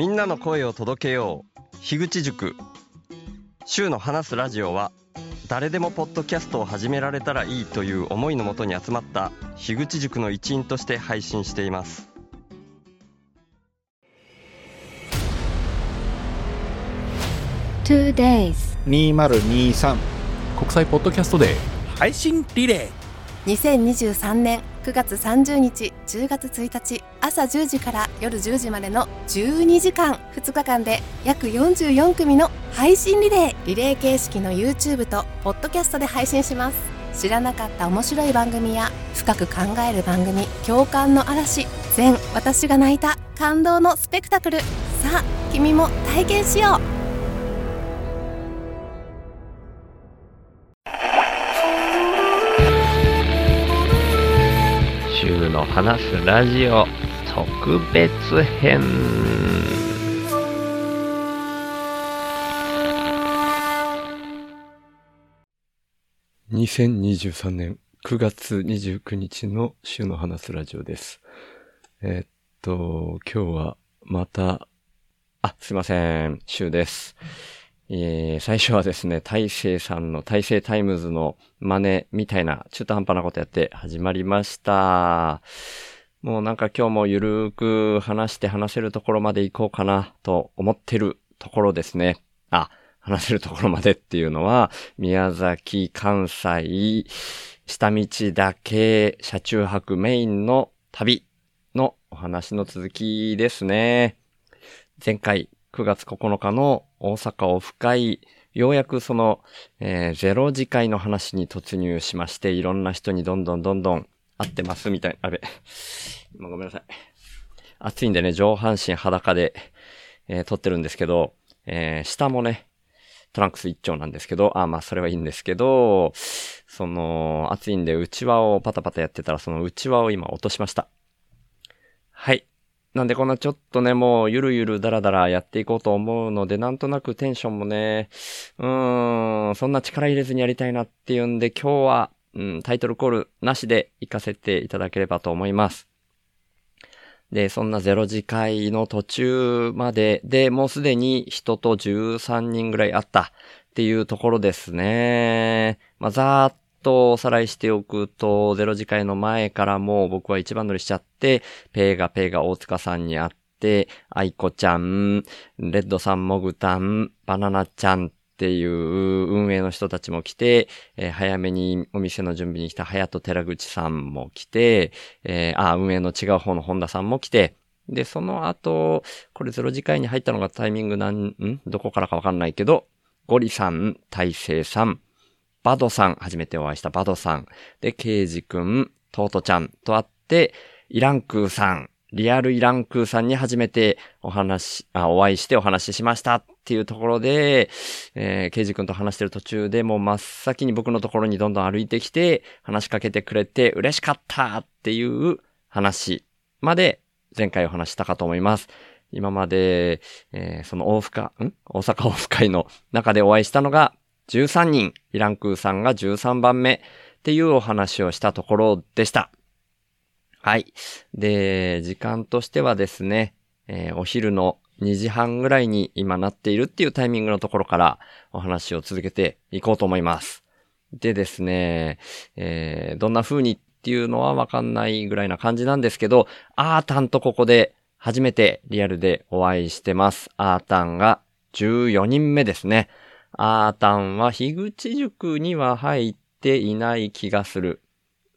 みんなの声を届けよう。樋口塾。週の話すラジオは誰でもポッドキャストを始められたらいいという思いのもとに集まった樋口塾の一員として配信しています。Two days. 2023国際ポッドキャストデー。配信リレ2023年9月30日10月1日朝10時から夜10時までの12時間2日間で約44組の配信リレーリレー形式の YouTube とポッドキャストで配信します。知らなかった面白い番組や深く考える番組共感の嵐全私が泣いた感動のスペクタクル。さあ君も体験しよう。の話すラジオ特別編2023年9月29日の週の話すラジオです。えーっと、今日はまた、あ、すいません、週です。えー最初はですね、大成さんの大成タイムズの真似みたいな中途半端なことやって始まりました。もうなんか今日もゆるーく話して話せるところまで行こうかなと思ってるところですね。あ、話せるところまでっていうのは、宮崎、関西、下道だけ車中泊メインの旅のお話の続きですね。前回9月9日の大阪オフ会、ようやくその、えーゼロ次会の話に突入しまして、いろんな人にどんどんどんどん会ってますみたいな、あべ、今ごめんなさい。暑いんでね、上半身裸で、えー撮ってるんですけど、えー下もね、トランクス一丁なんですけど、あ、まあそれはいいんですけど、その、暑いんで内輪をパタパタやってたら、その内輪を今落としました。はい。なんでこんなちょっとね、もうゆるゆるだらだらやっていこうと思うので、なんとなくテンションもね、うーん、そんな力入れずにやりたいなっていうんで、今日は、うん、タイトルコールなしで行かせていただければと思います。で、そんなゼロ次会の途中までで、もうすでに人と13人ぐらいあったっていうところですね。まあ、ざーっとおさらいしておくと、ゼロ次会の前からも僕は一番乗りしちゃって、ペーガペーガ大塚さんに会って、アイコちゃん、レッドさんモグタン、バナナちゃんっていう運営の人たちも来て、えー早めにお店の準備に来た隼人寺口さんも来て、えーあ、運営の違う方の本田さんも来て、で、その後、これゼロ次会に入ったのがタイミングなん、ん？どこからかわかんないけど、ゴリさん、大成さん、バドさん、初めてお会いしたバドさん、で、ケイジくん、トートちゃんと会って、イランクーさん、リアルイランクーさんに初めてお話、あ、お会いしてお話ししましたっていうところで、えー、ケイジ君と話してる途中でもう真っ先に僕のところにどんどん歩いてきて、話しかけてくれて嬉しかったっていう話まで前回お話したかと思います。今まで、えーその大深、ん？大阪オフ会の中でお会いしたのが13人、イランクーさんが13番目っていうお話をしたところでした。はい。で、時間としてはですね、えーお昼の2時半ぐらいに今なっているっていうタイミングのところからお話を続けていこうと思います。でですね、えーどんな風にっていうのはわかんないぐらいな感じなんですけど、あーたんとここで初めてリアルでお会いしてます。あーたんが14人目ですね。あーたんは樋口塾には入っていない気がする。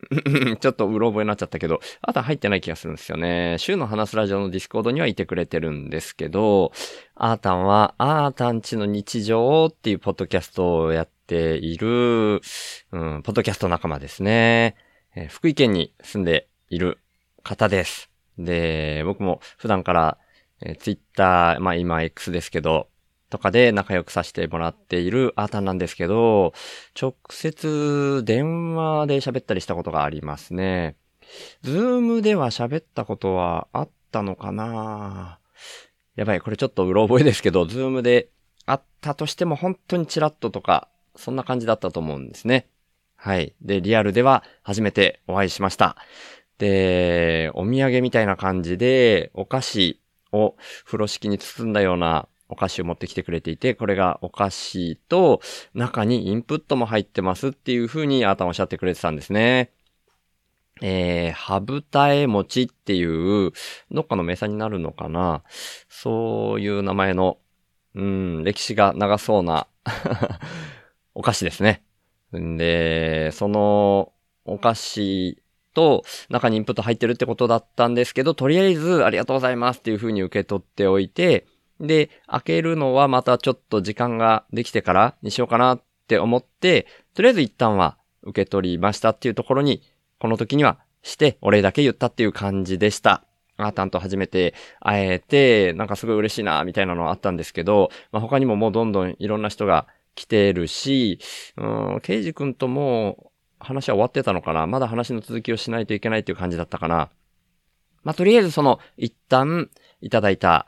ちょっとうろ覚えになっちゃったけど、あとは入ってない気がするんですよね。週の話すラジオのディスコードにはいてくれてるんですけど、あーたんは、あーたんちの日常っていうポッドキャストをやっている、うん、ポッドキャスト仲間ですね。えー福井県に住んでいる方です。で、僕も普段から、えー、ツイッター、まあ今 X ですけど、とかで仲良くさせてもらっているアータンなんですけど、直接電話で喋ったりしたことがありますね。ズームでは喋ったことはあったのかな？やばい、これちょっとうろ覚えですけど、ズームであったとしても本当にチラッととか、そんな感じだったと思うんですね。はい。で、リアルでは初めてお会いしました。で、お土産みたいな感じで、お菓子を風呂敷に包んだようなお菓子を持ってきてくれていて、これがお菓子と中にインプットも入ってますっていう風にあーたんおっしゃってくれてたんですね。えー、ハブタエ餅っていう、どっかの名産になるのかな？そういう名前の、うん、歴史が長そうな お菓子ですね。んで、そのお菓子と中にインプット入ってるってことだったんですけど、とりあえずありがとうございますっていう風に受け取っておいて、で、開けるのはまたちょっと時間ができてからにしようかなって思って、とりあえず一旦は受け取りましたっていうところに、この時にはしてお礼だけ言ったっていう感じでした。あーたんと初めて会えて、なんかすごい嬉しいな、みたいなのはあったんですけど、まあ、他にももうどんどんいろんな人が来てるし、うん、ケイジ君とも話は終わってたのかなまだ話の続きをしないといけないっていう感じだったかなまあ、とりあえずその、一旦いただいた、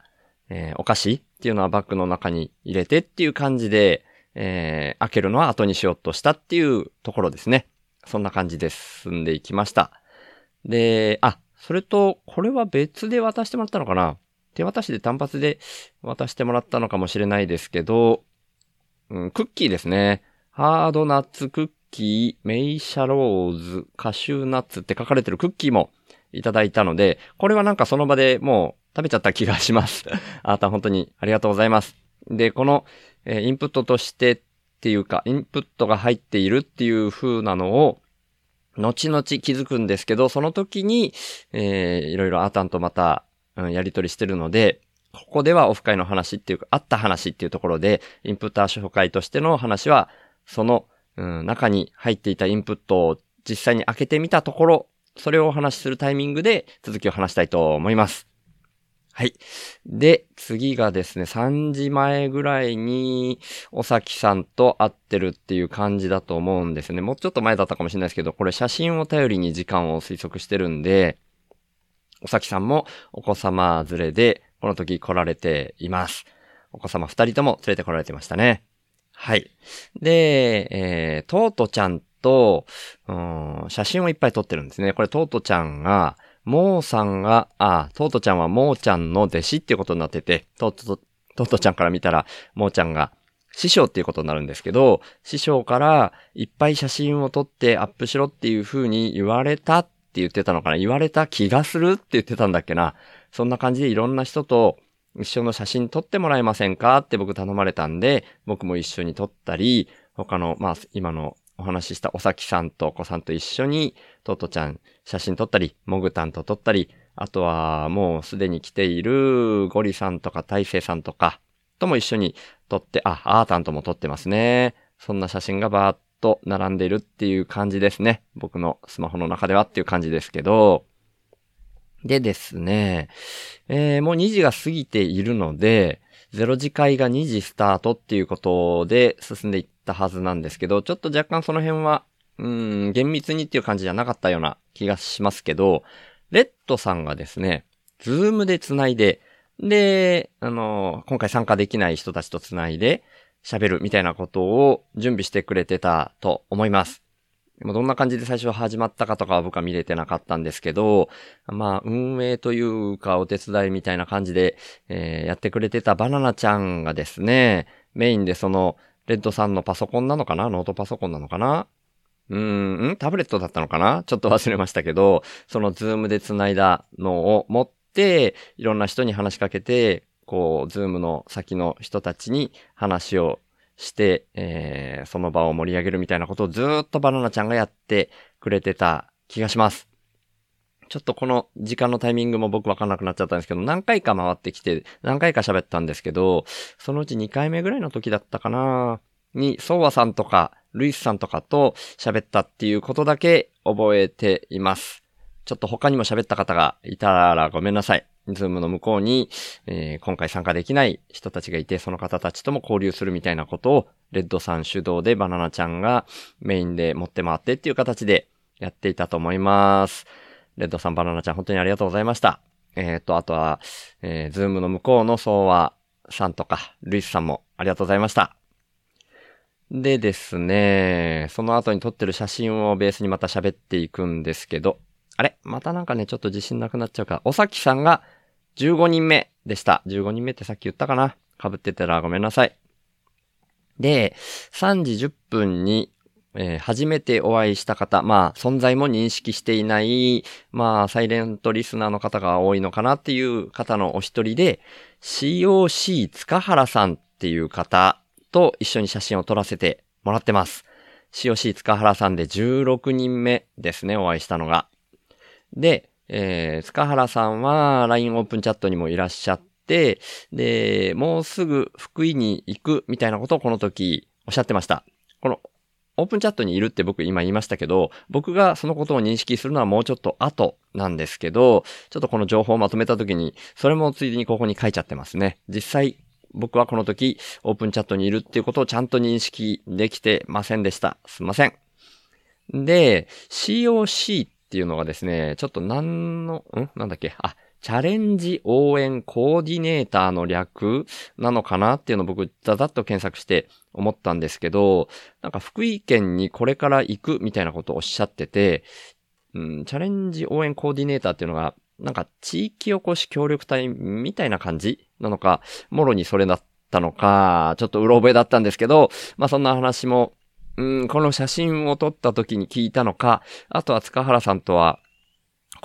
えーお菓子っていうのはバッグの中に入れてっていう感じで、えー開けるのは後にしようとしたっていうところですね。そんな感じで進んでいきました。で、あ、それと、これは別で渡してもらったのかな？手渡しで単発で渡してもらったのかもしれないですけど、うん、クッキーですね。ハードナッツクッキー、メイシャローズ、カシューナッツって書かれてるクッキーもいただいたので、これはなんかその場でもう食べちゃった気がします。あーた本当にありがとうございます。で、この、えーインプットとしてっていうか、インプットが入っているっていう風なのを、後々気づくんですけど、その時に、えーいろいろアータンとまた、うん、やりとりしてるので、ここではオフ会の話っていうか、あった話っていうところで、インプッター紹介としての話は、その、うん、中に入っていたインプットを実際に開けてみたところ、それをお話しするタイミングで続きを話したいと思います。はい。で、次がですね、3時前ぐらいに、おさきさんと会ってるっていう感じだと思うんですね。もうちょっと前だったかもしれないですけど、これ写真を頼りに時間を推測してるんで、おさきさんもお子様連れで、この時来られています。お子様二人とも連れて来られてましたね。はい。で、えー、トートちゃんと、うん、写真をいっぱい撮ってるんですね。これトートちゃんが、モーさんが、あ、トートちゃんはモーちゃんの弟子っていうことになってて、トート、トートちゃんから見たら、モーちゃんが師匠っていうことになるんですけど、師匠からいっぱい写真を撮ってアップしろっていう風に言われたって言ってたのかな？言われた気がするって言ってたんだっけな？そんな感じでいろんな人と一緒の写真撮ってもらえませんか？って僕頼まれたんで、僕も一緒に撮ったり、他の、まあ、今のお話ししたおさきさんとお子さんと一緒に、トトちゃん写真撮ったり、モグタンと撮ったり、あとはもうすでに来ているゴリさんとか大勢さんとかとも一緒に撮って、あ、アータンとも撮ってますね。そんな写真がバーッと並んでいるっていう感じですね。僕のスマホの中ではっていう感じですけど、でですね、えーもう2時が過ぎているので、0時会が2時スタートっていうことで進んでいったはずなんですけど、ちょっと若干その辺は、うん、厳密にっていう感じじゃなかったような気がしますけど、レッドさんがですね、ズームで繋いで、で、あの、今回参加できない人たちと繋いで喋るみたいなことを準備してくれてたと思います。どんな感じで最初始まったかとかは僕は見れてなかったんですけど、まあ、運営というかお手伝いみたいな感じで、えーやってくれてたバナナちゃんがですね、メインでその、レッドさんのパソコンなのかな？ノートパソコンなのかな？うーん、タブレットだったのかな？ちょっと忘れましたけど、そのズームで繋いだのを持って、いろんな人に話しかけて、こう、ズームの先の人たちに話をして、えーその場を盛り上げるみたいなことをずっとバナナちゃんがやってくれてた気がします。ちょっとこの時間のタイミングも僕わかんなくなっちゃったんですけど、何回か回ってきて、何回か喋ったんですけど、そのうち2回目ぐらいの時だったかなに、ソーワさんとか、ルイスさんとかと喋ったっていうことだけ覚えています。ちょっと他にも喋った方がいたらごめんなさい。ズームの向こうに、えー今回参加できない人たちがいて、その方たちとも交流するみたいなことを、レッドさん主導でバナナちゃんがメインで持って回ってっていう形でやっていたと思います。レッドさん、バナナちゃん、本当にありがとうございました。えっ、と、あとは、えー、ズームの向こうのソーワさんとか、ルイスさんもありがとうございました。でですね、その後に撮ってる写真をベースにまた喋っていくんですけど、あれ？またなんかね、ちょっと自信なくなっちゃうから、おさきさんが15人目でした。15人目ってさっき言ったかな？被ってたらごめんなさい。で、3時10分に、えー初めてお会いした方、まあ、存在も認識していない、まあ、サイレントリスナーの方が多いのかなっていう方のお一人で、COC 塚原さんっていう方と一緒に写真を撮らせてもらってます。COC 塚原さんで16人目ですね、お会いしたのが。で、えー、塚原さんは LINE オープンチャットにもいらっしゃって、で、もうすぐ福井に行くみたいなことをこの時おっしゃってました。このオープンチャットにいるって僕今言いましたけど、僕がそのことを認識するのはもうちょっと後なんですけど、ちょっとこの情報をまとめた時に、それもついでにここに書いちゃってますね。実際、僕はこの時オープンチャットにいるっていうことをちゃんと認識できてませんでした。すいません。で、COC っていうのがですね、ちょっと何の、ん？なんだっけ？あ、チャレンジ応援コーディネーターの略なのかなっていうのを僕、ざざっと検索して思ったんですけど、なんか福井県にこれから行くみたいなことをおっしゃってて、うん、チャレンジ応援コーディネーターっていうのが、なんか地域おこし協力隊みたいな感じなのか、もろにそれだったのか、ちょっとうろ覚えだったんですけど、まあそんな話も、うん、この写真を撮った時に聞いたのか、あとは塚原さんとは、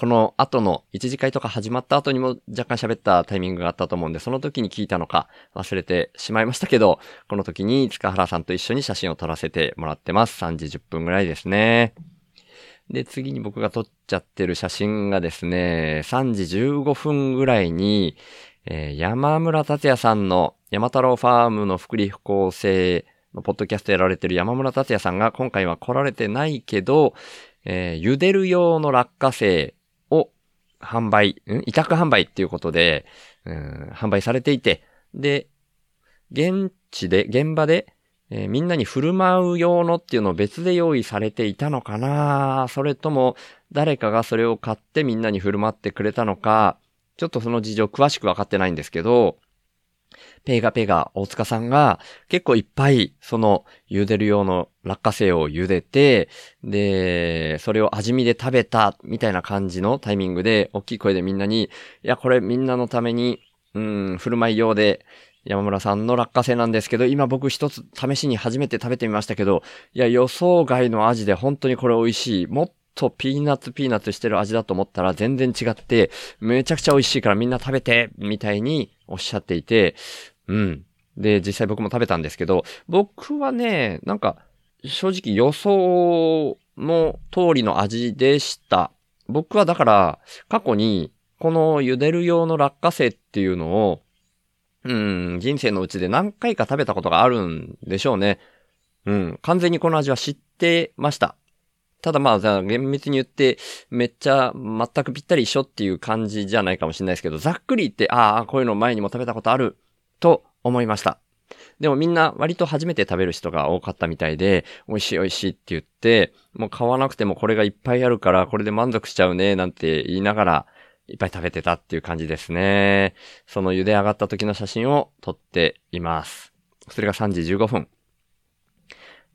この後の一次会とか始まった後にも若干喋ったタイミングがあったと思うんで、その時に聞いたのか忘れてしまいましたけど、この時に塚原さんと一緒に写真を撮らせてもらってます。3時10分ぐらいですね。で、次に僕が撮っちゃってる写真がですね、3時15分ぐらいに、えー山村達也さんの山太郎ファームの福利不公正のポッドキャストやられてる山村達也さんが今回は来られてないけど、えー茹でる用の落花生販売、ん？委託販売っていうことで、うん販売されていて、で、現地で、現場で、えーみんなに振る舞う用のっていうのを別で用意されていたのかな。それとも誰かがそれを買ってみんなに振る舞ってくれたのか、ちょっとその事情詳しくわかってないんですけど、ペガペガ大塚さんが結構いっぱいその茹でる用の落花生を茹でて、で、それを味見で食べたみたいな感じのタイミングで大きい声でみんなに、いや、これみんなのために、うん、振る舞い用で山村さんの落花生なんですけど、今僕一つ試しに初めて食べてみましたけど、いや、予想外の味で本当にこれ美味しい。もっとピーナッツピーナッツしてる味だと思ったら全然違って、めちゃくちゃ美味しいからみんな食べて、みたいにおっしゃっていて、うん。で、実際僕も食べたんですけど、僕はね、なんか、正直予想の通りの味でした。僕はだから、過去に、この茹でる用の落花生っていうのを、うん、人生のうちで何回か食べたことがあるんでしょうね。うん、完全にこの味は知ってました。ただまあ、じゃあ厳密に言って、めっちゃ全くぴったり一緒っていう感じじゃないかもしれないですけど、ざっくり言って、ああ、こういうの前にも食べたことある、と思いました。でもみんな割と初めて食べる人が多かったみたいで、美味しい美味しいって言って、もう買わなくてもこれがいっぱいあるから、これで満足しちゃうね、なんて言いながら、いっぱい食べてたっていう感じですね。その茹で上がった時の写真を撮っています。それが3時15分。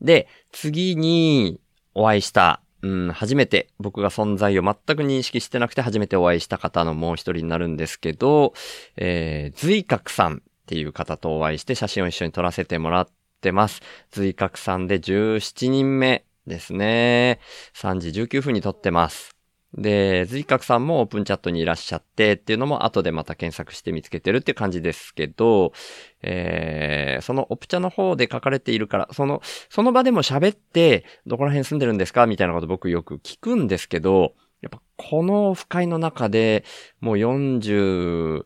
で、次にお会いした、うん、初めて僕が存在を全く認識してなくて初めてお会いした方のもう一人になるんですけど、えー、随格さんっていう方とお会いして写真を一緒に撮らせてもらってます。随格さんで17人目ですね。3時19分に撮ってます。で、随角さんもオープンチャットにいらっしゃってっていうのも後でまた検索して見つけてるっていう感じですけど、えー、そのオプチャの方で書かれているから、その、その場でも喋って、どこら辺住んでるんですかみたいなこと僕よく聞くんですけど、やっぱこのオフ会の中でもう49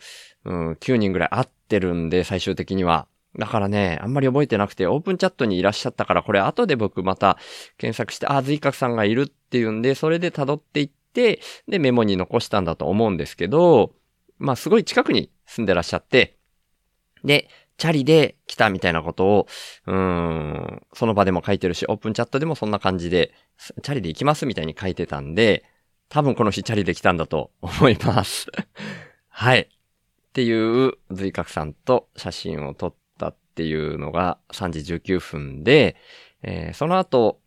人ぐらい会ってるんで、最終的には。だからね、あんまり覚えてなくて、オープンチャットにいらっしゃったから、これ後で僕また検索して、あ、随角さんがいるっていうんで、それで辿っていって、で、メモに残したんだと思うんですけど、まあ、すごい近くに住んでらっしゃって、で、チャリで来たみたいなことを、うーん、その場でも書いてるし、オープンチャットでもそんな感じで、チャリで行きますみたいに書いてたんで、多分この日チャリで来たんだと思います。はい。っていう、随角さんと写真を撮ったっていうのが3時19分で、えーその後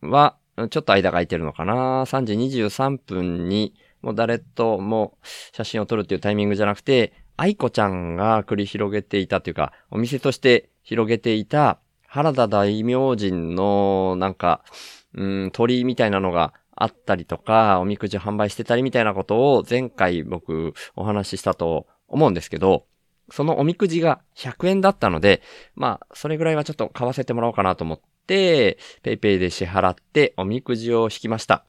は、ちょっと間が空いてるのかな ?3 時23分に、もう誰とも写真を撮るっていうタイミングじゃなくて、愛子ちゃんが繰り広げていたというか、お店として広げていた原田大明神のなんか、うん、鳥みたいなのがあったりとか、おみくじ販売してたりみたいなことを前回僕お話ししたと思うんですけど、そのおみくじが100円だったので、まあ、それぐらいはちょっと買わせてもらおうかなと思って、ペイペイで支払っておみくじを引きました。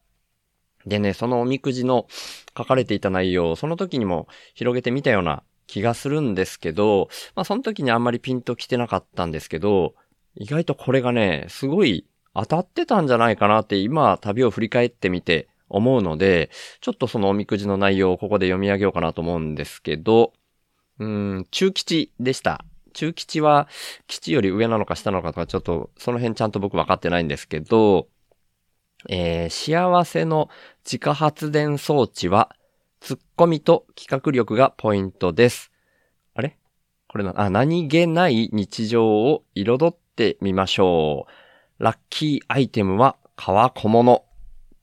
でね、そのおみくじの書かれていた内容を、その時にも広げてみたような気がするんですけど、まあその時にあんまりピンと来てなかったんですけど、意外とこれがね、すごい当たってたんじゃないかなって今旅を振り返ってみて思うので、ちょっとそのおみくじの内容をここで読み上げようかなと思うんですけど、うん、中吉でした。中吉は吉より上なのか下なのかとかちょっとその辺ちゃんと僕分かってないんですけど、えー幸せの自家発電装置は、ツッコミと企画力がポイントです。あれ？これな、あ、何気ない日常を彩ってみましょう。ラッキーアイテムは革小物。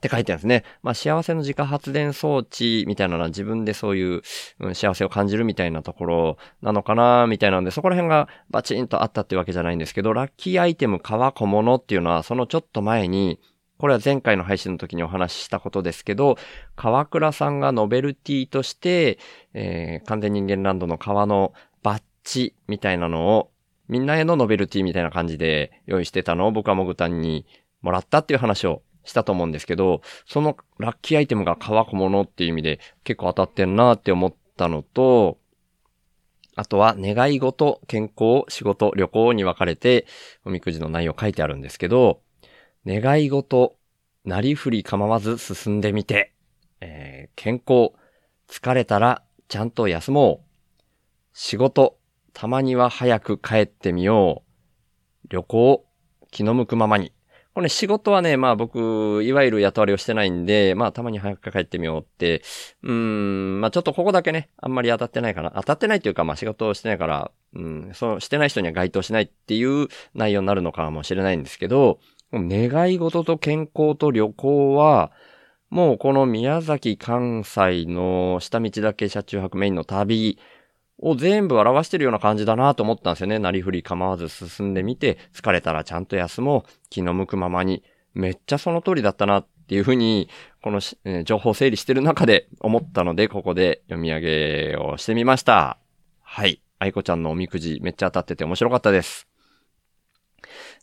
って書いてあるんですね。まあ、幸せの自家発電装置みたいなのは自分でそういう、うん幸せを感じるみたいなところなのかなみたいなので、そこら辺がバチンとあったっていうわけじゃないんですけど、ラッキーアイテム革小物っていうのは、そのちょっと前に、これは前回の配信の時にお話ししたことですけど、川倉さんがノベルティとして、えー、完全人間ランドの川のバッジみたいなのを、みんなへのノベルティみたいな感じで用意してたのを僕はモグタンにもらったっていう話をしたと思うんですけど、そのラッキーアイテムが川小物っていう意味で結構当たってんなって思ったのと、あとは願い事、健康、仕事、旅行に分かれておみくじの内容書いてあるんですけど、願い事、なりふり構わず進んでみて、えー健康、疲れたらちゃんと休もう。仕事、たまには早く帰ってみよう。旅行、気の向くままに。これ仕事はね、まあ僕、いわゆる雇われをしてないんで、まあたまに早く帰ってみようって、うん、まあちょっとここだけね、あんまり当たってないかな。当たってないっていうか、まあ仕事をしてないから、うん、そう、してない人には該当しないっていう内容になるのかもしれないんですけど、願い事と健康と旅行は、もうこの宮崎関西の下道だけ車中泊メインの旅を全部表してるような感じだなと思ったんですよね。なりふり構わず進んでみて、疲れたらちゃんと休もう。気の向くままに。めっちゃその通りだったなっていうふうに、この、えー情報整理してる中で思ったので、ここで読み上げをしてみました。はい。愛子ちゃんのおみくじめっちゃ当たってて面白かったです。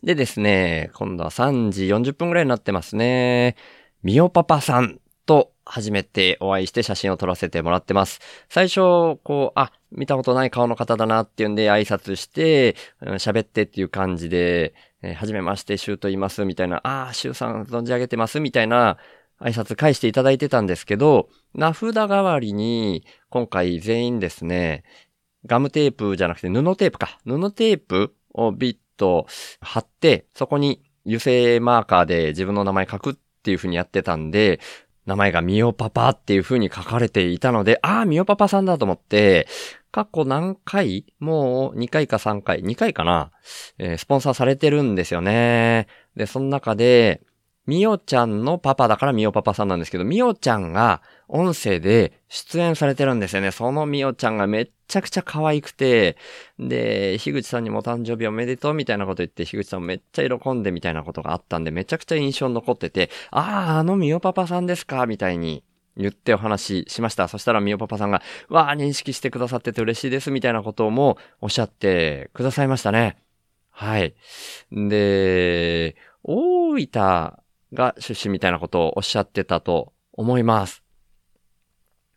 でですね、今度は3時40分ぐらいになってますね。みおパパさんと初めてお会いして写真を撮らせてもらってます。最初、こう、あ、見たことない顔の方だなっていうんで挨拶して、うん喋ってっていう感じで、えーはじめまして、シューと言います、みたいな、あー、シューさん存じ上げてます、みたいな挨拶返していただいてたんですけど、名札代わりに、今回全員ですね、ガムテープじゃなくて布テープか。布テープをビッと貼って、そこに油性マーカーで自分の名前書くっていう風にやってたんで、名前がミオパパっていう風に書かれていたので、ああ、ミオパパさんだと思って、過去何回もう2回か3回、2回かな、えースポンサーされてるんですよね。で、その中で、みおちゃんのパパだからみおパパさんなんですけど、みおちゃんが音声で出演されてるんですよね。そのみおちゃんがめっちゃくちゃ可愛くて、で、樋口さんにも誕生日おめでとうみたいなこと言って、樋口さんもめっちゃ喜んでみたいなことがあったんで、めちゃくちゃ印象残ってて、ああ、あのみおパパさんですかみたいに言ってお話ししました。そしたらみおパパさんが、わあ、認識してくださってて嬉しいですみたいなこともおっしゃってくださいましたね。はい。で、大分が出身みたいなことをおっしゃってたと思います。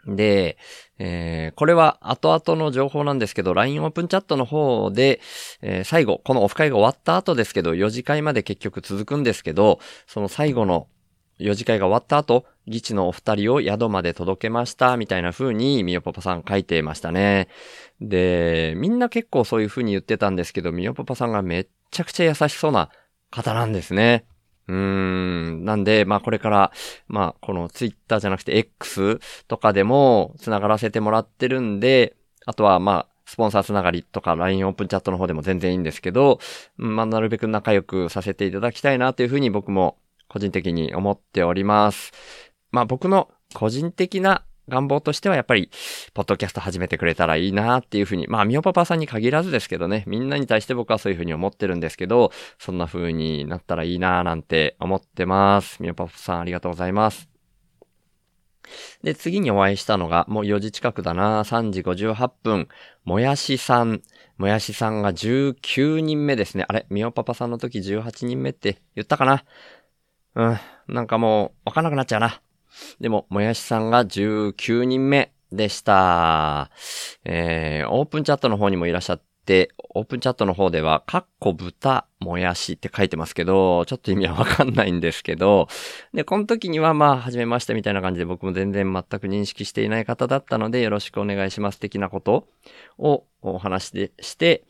で、えーこれは後々の情報なんですけど、LINE オープンチャットの方で、えー最後、このオフ会が終わった後ですけど、4次会まで結局続くんですけど、その最後の4次会が終わった後、議地のお二人を宿まで届けました、みたいな風に、みよパパさん書いてましたね。で、みんな結構そういう風に言ってたんですけど、みよパパさんがめっちゃくちゃ優しそうな方なんですね。うん。なんで、まあこれから、まあこのツイッターじゃなくて X とかでも繋がらせてもらってるんで、あとはまあ、スポンサーつながりとか LINE オープンチャットの方でも全然いいんですけど、まあなるべく仲良くさせていただきたいなというふうに僕も個人的に思っております。まあ僕の個人的な願望としてはやっぱり、ポッドキャスト始めてくれたらいいなっていうふうに、まあ、みおパパさんに限らずですけどね、みんなに対して僕はそういうふうに思ってるんですけど、そんな風になったらいいななんて思ってます。みおパパさんありがとうございます。で、次にお会いしたのが、もう4時近くだな、3時58分、もやしさん。もやしさんが19人目ですね。あれ？みおパパさんの時18人目って言ったかな？うん、なんかもう、わかんなくなっちゃうな。でも、もやしさんが19人目でした。えー、オープンチャットの方にもいらっしゃって、オープンチャットの方では、かっこ豚もやしって書いてますけど、ちょっと意味はわかんないんですけど、で、この時にはまあ、はじめましてみたいな感じで僕も全然全く認識していない方だったので、よろしくお願いします的なことをお話でして、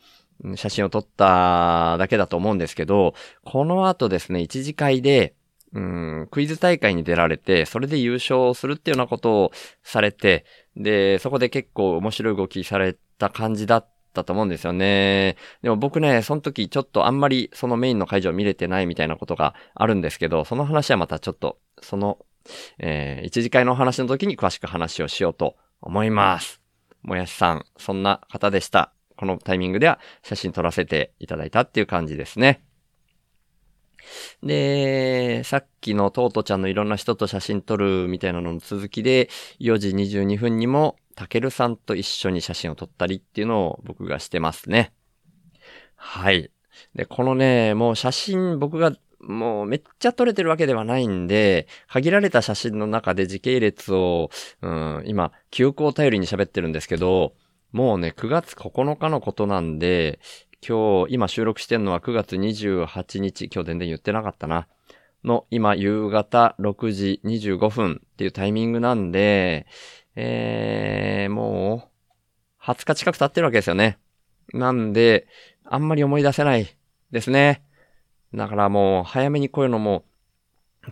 写真を撮っただけだと思うんですけど、この後ですね、一次会で、うん、クイズ大会に出られて、それで優勝するっていうようなことをされて、で、そこで結構面白い動きされた感じだったと思うんですよね。でも僕ね、その時ちょっとあんまりそのメインの会場見れてないみたいなことがあるんですけど、その話はまたちょっと、その、えー一次会のお話の時に詳しく話をしようと思います。もやしさん、そんな方でした。このタイミングでは写真撮らせていただいたっていう感じですね。で、さっきのトートちゃんのいろんな人と写真撮るみたいなのの続きで、4時22分にも、たけるさんと一緒に写真を撮ったりっていうのを僕がしてますね。はい。で、このね、もう写真僕がもうめっちゃ撮れてるわけではないんで、限られた写真の中で時系列を、うん、今、記憶を頼りに喋ってるんですけど、もうね、9月9日のことなんで、今日、今収録してるのは9月28日、今日全然言ってなかったな。の、今、夕方6時25分っていうタイミングなんで、えー、もう、20日近く経ってるわけですよね。なんで、あんまり思い出せないですね。だからもう、早めにこういうのも、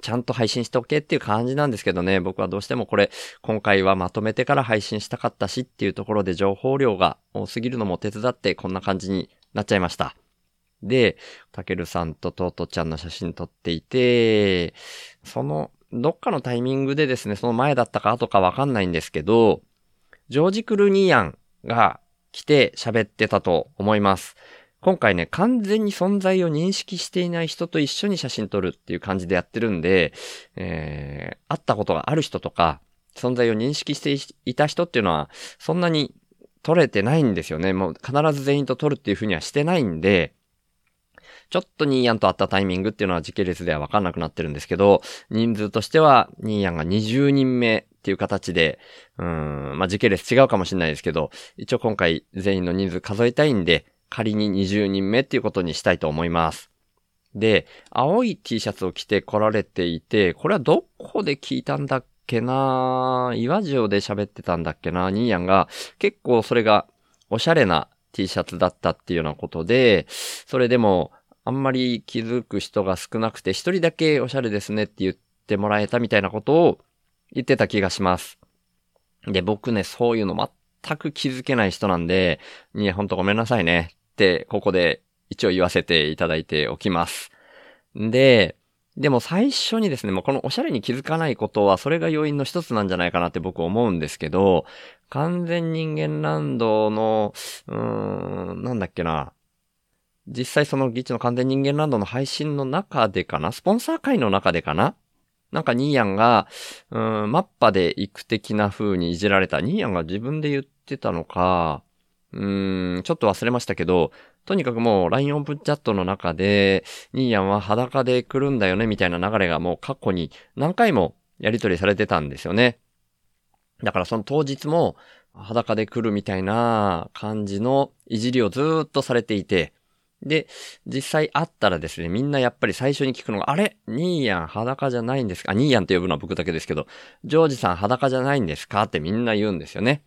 ちゃんと配信しておけっていう感じなんですけどね、僕はどうしてもこれ、今回はまとめてから配信したかったしっていうところで情報量が多すぎるのも手伝ってこんな感じになっちゃいました。で、たけるさんとトートちゃんの写真撮っていて、その、どっかのタイミングでですね、その前だったか後かわかんないんですけど、ジョージ・クルニーヤンが来て喋ってたと思います。今回ね、完全に存在を認識していない人と一緒に写真撮るっていう感じでやってるんで、えー、会ったことがある人とか、存在を認識していた人っていうのは、そんなに撮れてないんですよね。もう必ず全員と撮るっていうふうにはしてないんで、ちょっとニーヤンと会ったタイミングっていうのは時系列では分かんなくなってるんですけど、人数としてはニーヤンが20人目っていう形で、うん、まあ、時系列違うかもしれないですけど、一応今回全員の人数数えたいんで、仮に20人目っていうことにしたいと思います。で、青い T シャツを着て来られていて、これはどこで聞いたんだっけな岩塩で喋ってたんだっけなニーヤンが、結構それがおしゃれな T シャツだったっていうようなことで、それでもあんまり気づく人が少なくて、一人だけおしゃれですねって言ってもらえたみたいなことを言ってた気がします。で、僕ね、そういうの全く気づけない人なんで、いや、ほんとごめんなさいねって、ここで一応言わせていただいておきます。で、でも最初にですね、もうこのおしゃれに気づかないことは、それが要因の一つなんじゃないかなって僕思うんですけど、完全人間ランドの、うーん、なんだっけな。実際そのギチの完全人間ランドの配信の中でかな？スポンサー会の中でかな？なんかニーヤンが、うん、マッパで行く的な風にいじられた。ニーヤンが自分で言ってたのか、うーん、ちょっと忘れましたけど、とにかくもう LINE オープンチャットの中で、ニーヤンは裸で来るんだよねみたいな流れがもう過去に何回もやり取りされてたんですよね。だからその当日も裸で来るみたいな感じのいじりをずっとされていて、で、実際会ったらですね、みんなやっぱり最初に聞くのが、あれ？ニーヤン裸じゃないんですか？ニーヤンって呼ぶのは僕だけですけど、ジョージさん裸じゃないんですか？ってみんな言うんですよね。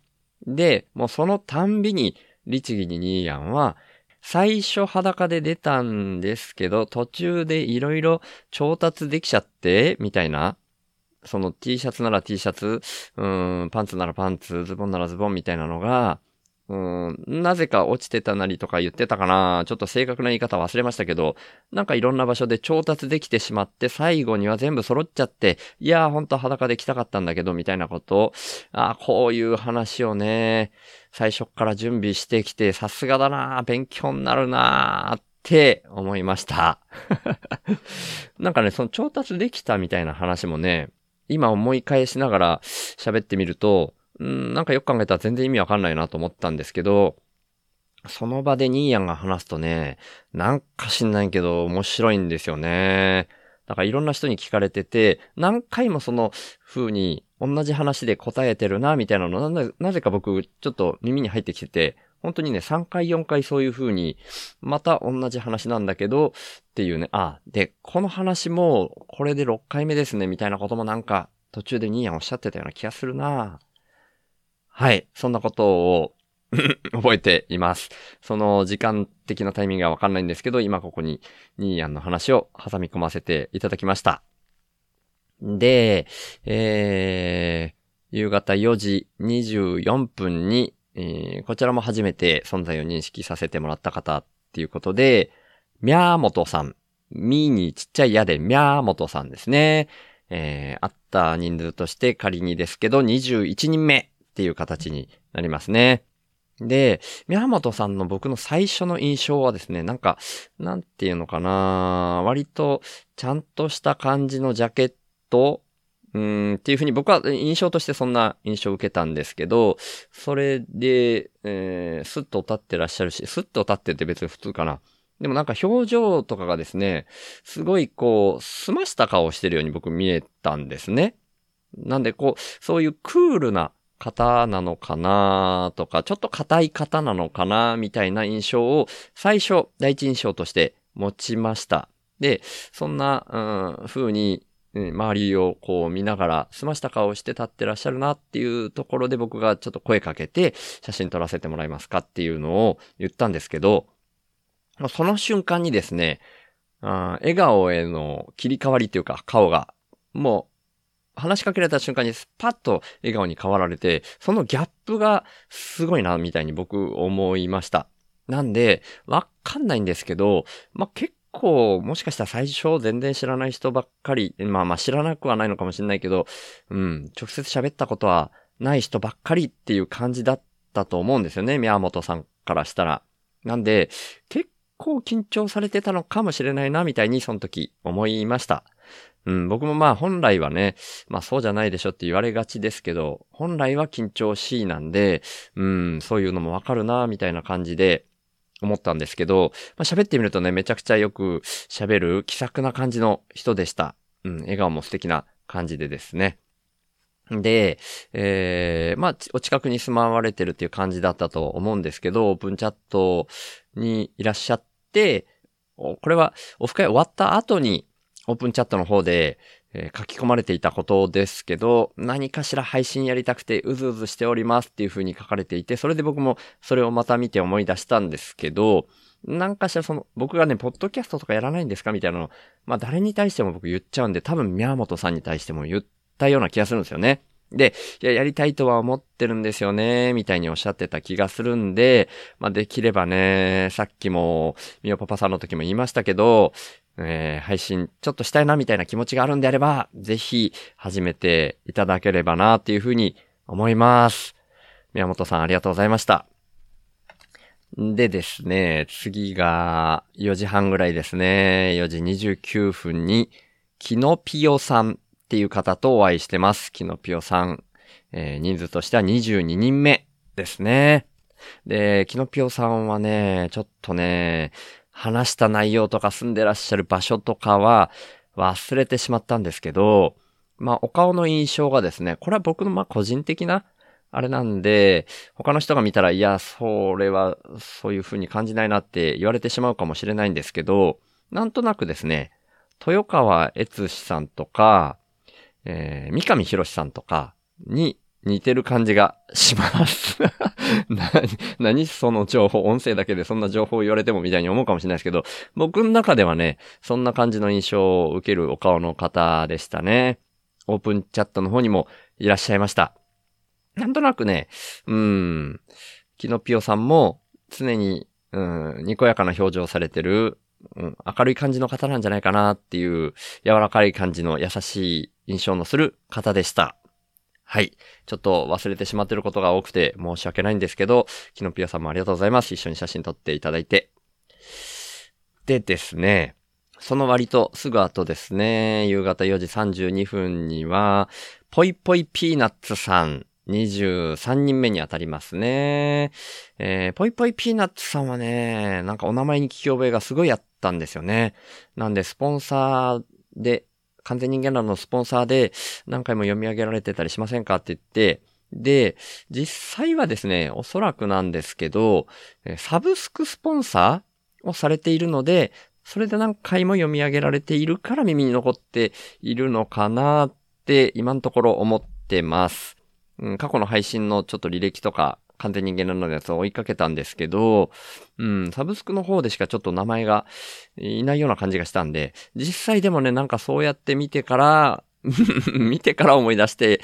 で、もうそのたんびに、律儀にニーヤンは、最初裸で出たんですけど、途中でいろいろ調達できちゃって、みたいな。その T シャツなら T シャツ、うん、パンツならパンツ、ズボンならズボンみたいなのが、うん、なぜか落ちてたなりとか言ってたかなちょっと正確な言い方忘れましたけど、なんかいろんな場所で調達できてしまって、最後には全部揃っちゃって、いやーほんと裸で来たかったんだけど、みたいなことを、あこういう話をね、最初から準備してきて、さすがだな勉強になるなって思いました。なんかね、その調達できたみたいな話もね、今思い返しながら喋ってみると、うん、なんかよく考えたら全然意味わかんないなと思ったんですけど、その場でニーヤンが話すとね、なんか知んないけど面白いんですよね。だからいろんな人に聞かれてて、何回もその風に同じ話で答えてるな、みたいなのな、なぜか僕ちょっと耳に入ってきてて、本当にね、3回4回そういう風に、また同じ話なんだけど、っていうね、あ、で、この話も、これで6回目ですね、みたいなこともなんか、途中でニーヤンおっしゃってたような気がするなはい、そんなことを 覚えています。その時間的なタイミングがわかんないんですけど、今ここにニーヤンの話を挟み込ませていただきました。で、えー、夕方4時24分に、えーこちらも初めて存在を認識させてもらった方っていうことで、みゃーもとさん。みにちっちゃいやでみゃーもとさんですね。えー、あった人数として仮にですけど、21人目っていう形になりますね。で、宮本さんの僕の最初の印象はですね、なんか、なんていうのかな割と、ちゃんとした感じのジャケット、うん、っていうふうに僕は印象としてそんな印象を受けたんですけど、それで、えー、スッと立ってらっしゃるし、スッと立ってって別に普通かな。でもなんか表情とかがですね、すごいこう、済ました顔をしてるように僕見えたんですね。なんでこう、そういうクールな方なのかなとか、ちょっと硬い方なのかなみたいな印象を最初、第一印象として持ちました。で、そんな、うん、風に、周りをこう見ながら、済ました顔をして立ってらっしゃるなっていうところで僕がちょっと声かけて、写真撮らせてもらえますかっていうのを言ったんですけど、その瞬間にですね、あ笑顔への切り替わりというか、顔が、もう、話しかけられた瞬間にスパッと笑顔に変わられて、そのギャップがすごいな、みたいに僕思いました。なんで、わかんないんですけど、まあ、結構、もしかしたら最初全然知らない人ばっかり、まあまあ知らなくはないのかもしれないけど、うん、直接喋ったことはない人ばっかりっていう感じだったと思うんですよね、宮本さんからしたら。なんで、結構緊張されてたのかもしれないな、みたいにその時思いました。うん、僕もまあ本来はね、まあそうじゃないでしょって言われがちですけど、本来は緊張しいなんで、うん、そういうのもわかるな、みたいな感じで思ったんですけど、まあ喋ってみるとね、めちゃくちゃよく喋る気さくな感じの人でした。うん、笑顔も素敵な感じでですね。で、えー、まあ、お近くに住まわれてるっていう感じだったと思うんですけど、オープンチャットにいらっしゃって、これはオフ会終わった後にオープンチャットの方で、えー書き込まれていたことですけど、何かしら配信やりたくてうずうずしておりますっていう風に書かれていて、それで僕もそれをまた見て思い出したんですけど、何かしらその、僕がね、ポッドキャストとかやらないんですかみたいなの、まあ誰に対しても僕言っちゃうんで、多分宮本さんに対しても言ったような気がするんですよね。で、いや、やりたいとは思ってるんですよね、みたいにおっしゃってた気がするんで、まあできればね、さっきも、みおパパさんの時も言いましたけど、えー配信ちょっとしたいなみたいな気持ちがあるんであれば、ぜひ始めていただければなっていうふうに思います。宮本さんありがとうございました。でですね、次が4時半ぐらいですね。4時29分に、キノピオさんっていう方とお会いしてます。キノピオさん。えー人数としては22人目ですね。で、キノピオさんはね、ちょっとね、話した内容とか住んでらっしゃる場所とかは忘れてしまったんですけど、まあ、お顔の印象がですね、これは僕のまあ個人的なあれなんで、他の人が見たら、いや、それは、そういう風に感じないなって言われてしまうかもしれないんですけど、なんとなくですね、豊川悦司さんとか、えー、三上博史さんとかに似てる感じがします。な何その情報、音声だけでそんな情報を言われてもみたいに思うかもしれないですけど、僕の中ではね、そんな感じの印象を受けるお顔の方でしたね。オープンチャットの方にもいらっしゃいました。なんとなくね、うん、キノピオさんも常に、うん、にこやかな表情をされてる、うん、明るい感じの方なんじゃないかなっていう柔らかい感じの優しい印象のする方でした。はい。ちょっと忘れてしまってることが多くて申し訳ないんですけど、キノピオさんもありがとうございます。一緒に写真撮っていただいて。でですね、その割とすぐ後ですね、夕方4時32分には、ぽいぽいピーナッツさん、23人目に当たりますね。えー、ぽいぽいピーナッツさんはね、なんかお名前に聞き覚えがすごいあったんですよね。なんで、スポンサーで、完全人間欄のスポンサーで何回も読み上げられてたりしませんかって言って、で、実際はですね、おそらくなんですけど、サブスクスポンサーをされているので、それで何回も読み上げられているから耳に残っているのかなって今のところ思ってます。うん、過去の配信のちょっと履歴とか、完全人間なのやつを追いかけたんですけど、うん、サブスクの方でしかちょっと名前がいないような感じがしたんで、実際でもね、なんかそうやって見てから、見てから思い出して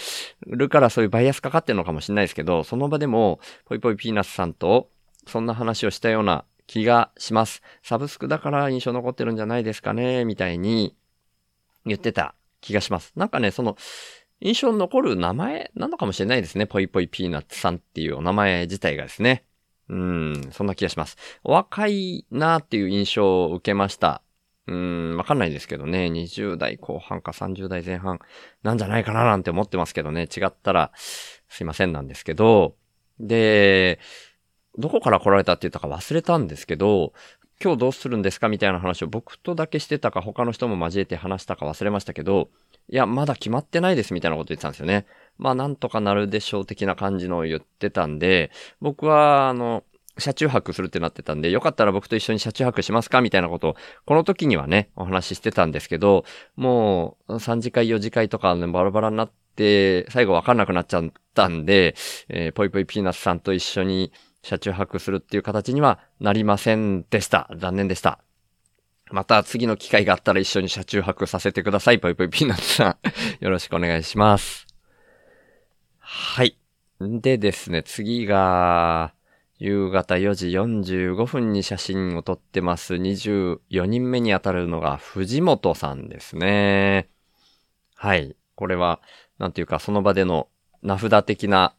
るからそういうバイアスかかってるのかもしれないですけど、その場でも、ぽいぽいピーナッツさんと、そんな話をしたような気がします。サブスクだから印象残ってるんじゃないですかね、みたいに言ってた気がします。なんかね、その、印象に残る名前？なのかもしれないですね。ぽいぽいピーナッツさんっていうお名前自体がですね。うん、そんな気がします。お若いなーっていう印象を受けました。うん、わかんないですけどね。20代後半か30代前半なんじゃないかななんて思ってますけどね。違ったらすいませんなんですけど。で、どこから来られたって言ったか忘れたんですけど、今日どうするんですか？みたいな話を僕とだけしてたか他の人も交えて話したか忘れましたけど、いや、まだ決まってないですみたいなこと言ってたんですよね。まあ、なんとかなるでしょう的な感じのを言ってたんで、僕は、あの、車中泊するってなってたんで、よかったら僕と一緒に車中泊しますか？みたいなことを、この時にはね、お話ししてたんですけど、もう、3次会、4次会とか、ね、バラバラになって、最後わかんなくなっちゃったんで、えー、ぽいぽいピーナッツさんと一緒に車中泊するっていう形にはなりませんでした。残念でした。また次の機会があったら一緒に車中泊させてください。ぽいぽいピーナッツさん。よろしくお願いします。はい。でですね、次が、夕方4時45分に写真を撮ってます24人目に当たるのが藤本さんですね。はい。これは、なんていうか、その場での名札的な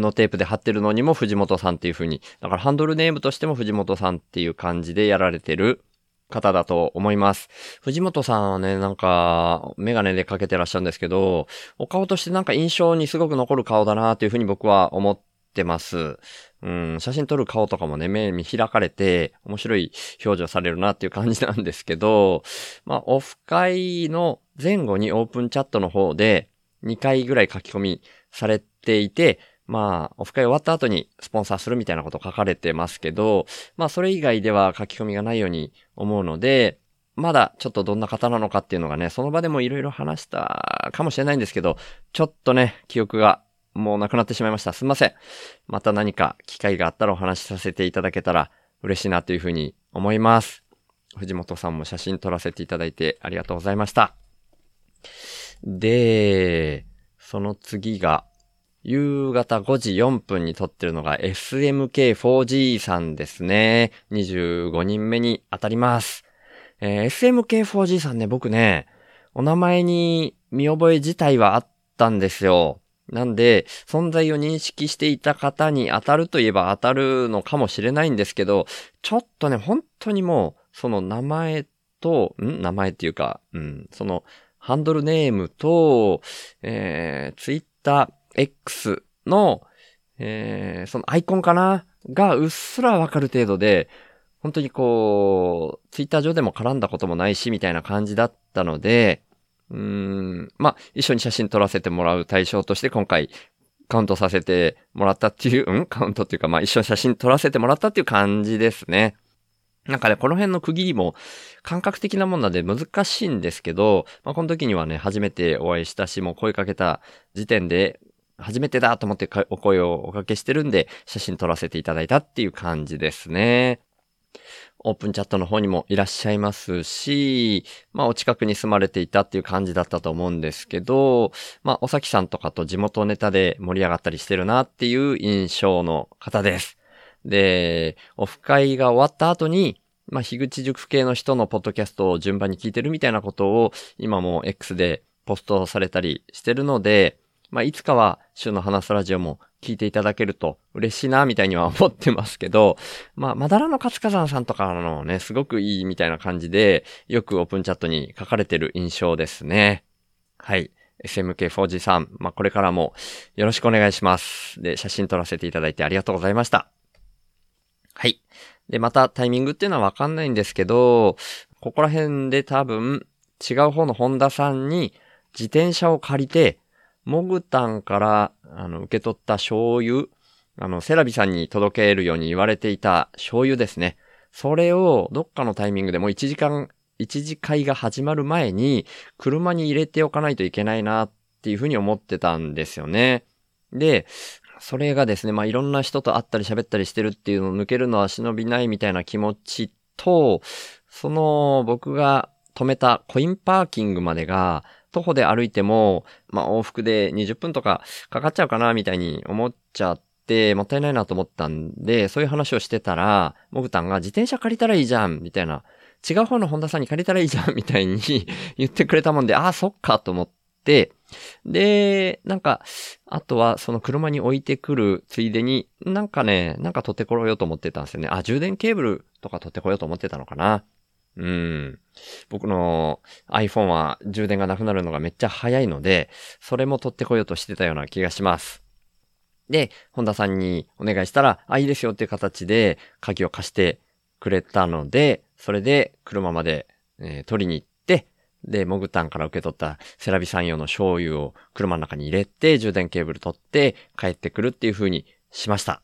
のテープで貼ってるのにも藤本さんっていう風に、だからハンドルネームとしても藤本さんっていう感じでやられてる方だと思います。藤本さんはね、なんか、メガネでかけてらっしゃるんですけど、お顔としてなんか印象にすごく残る顔だなっていう風に僕は思ってます。うん、写真撮る顔とかもね、目見開かれて、面白い表情されるなっていう感じなんですけど、まあ、オフ会の前後にオープンチャットの方で、2回ぐらい書き込みされていて、まあ、オフ会終わった後にスポンサーするみたいなこと書かれてますけど、まあ、それ以外では書き込みがないように思うので、まだちょっとどんな方なのかっていうのがね、その場でもいろいろ話したかもしれないんですけど、ちょっとね、記憶がもうなくなってしまいました。すいません。また何か機会があったらお話しさせていただけたら嬉しいなというふうに思います。藤本さんも写真撮らせていただいてありがとうございました。で、その次が、夕方5時4分に撮ってるのが SMK4G さんですね。25人目に当たります。えー SMK4G さんね、僕ね、お名前に見覚え自体はあったんですよ。なんで、存在を認識していた方に当たるといえば当たるのかもしれないんですけど、ちょっとね、本当にもう、その名前と、ん？名前っていうか、うん、その、ハンドルネームと、えー、ツイッター X の、えー、そのアイコンかな？がうっすらわかる程度で、本当にこう、ツイッター上でも絡んだこともないし、みたいな感じだったので、うーん、まあ、一緒に写真撮らせてもらう対象として今回カウントさせてもらったっていう、うん？カウントっていうか、まあ、一緒に写真撮らせてもらったっていう感じですね。なんかね、この辺の区切りも感覚的なもんなんで難しいんですけど、まあ、この時にはね、初めてお会いしたし、もう声かけた時点で、初めてだと思ってお声をおかけしてるんで、写真撮らせていただいたっていう感じですね。オープンチャットの方にもいらっしゃいますし、まあお近くに住まれていたっていう感じだったと思うんですけど、まあおさきさんとかと地元ネタで盛り上がったりしてるなっていう印象の方です。で、オフ会が終わった後に、まあ、樋口塾系の人のポッドキャストを順番に聞いてるみたいなことを、今も X でポストされたりしてるので、まあ、いつかは週の話すラジオも聞いていただけると嬉しいな、みたいには思ってますけど、まあ、まだらの活火山さんとかのね、すごくいいみたいな感じで、よくオープンチャットに書かれてる印象ですね。はい。SMK4G さん、まあ、これからもよろしくお願いします。で、写真撮らせていただいてありがとうございました。はい。で、またタイミングっていうのはわかんないんですけど、ここら辺で多分違う方の本田さんに自転車を借りて、モグタンからあの受け取った醤油、あの、セラビさんに届けるように言われていた醤油ですね。それをどっかのタイミングでもう1時間、一時会が始まる前に車に入れておかないといけないなっていうふうに思ってたんですよね。で、それがですね、まあ、いろんな人と会ったり喋ったりしてるっていうのを抜けるのは忍びないみたいな気持ちと、その僕が止めたコインパーキングまでが、徒歩で歩いても、まあ、往復で20分とかかかっちゃうかな、みたいに思っちゃって、もったいないなと思ったんで、そういう話をしてたら、モグタンが自転車借りたらいいじゃん、みたいな。違う方の本田さんに借りたらいいじゃん、みたいに 言ってくれたもんで、ああ、そっか、と思って、で、なんか、あとはその車に置いてくるついでに、なんかね、なんか取ってこようと思ってたんですよね。あ、充電ケーブルとか取ってこようと思ってたのかな。うん。僕の iPhone は充電がなくなるのがめっちゃ早いので、それも取ってこようとしてたような気がします。で、本田さんにお願いしたら、あ、いいですよっていう形で鍵を貸してくれたので、それで車まで、えー取りに行って、で、モグタンから受け取ったセラビ産用の醤油を車の中に入れて、充電ケーブル取って帰ってくるっていう風にしました。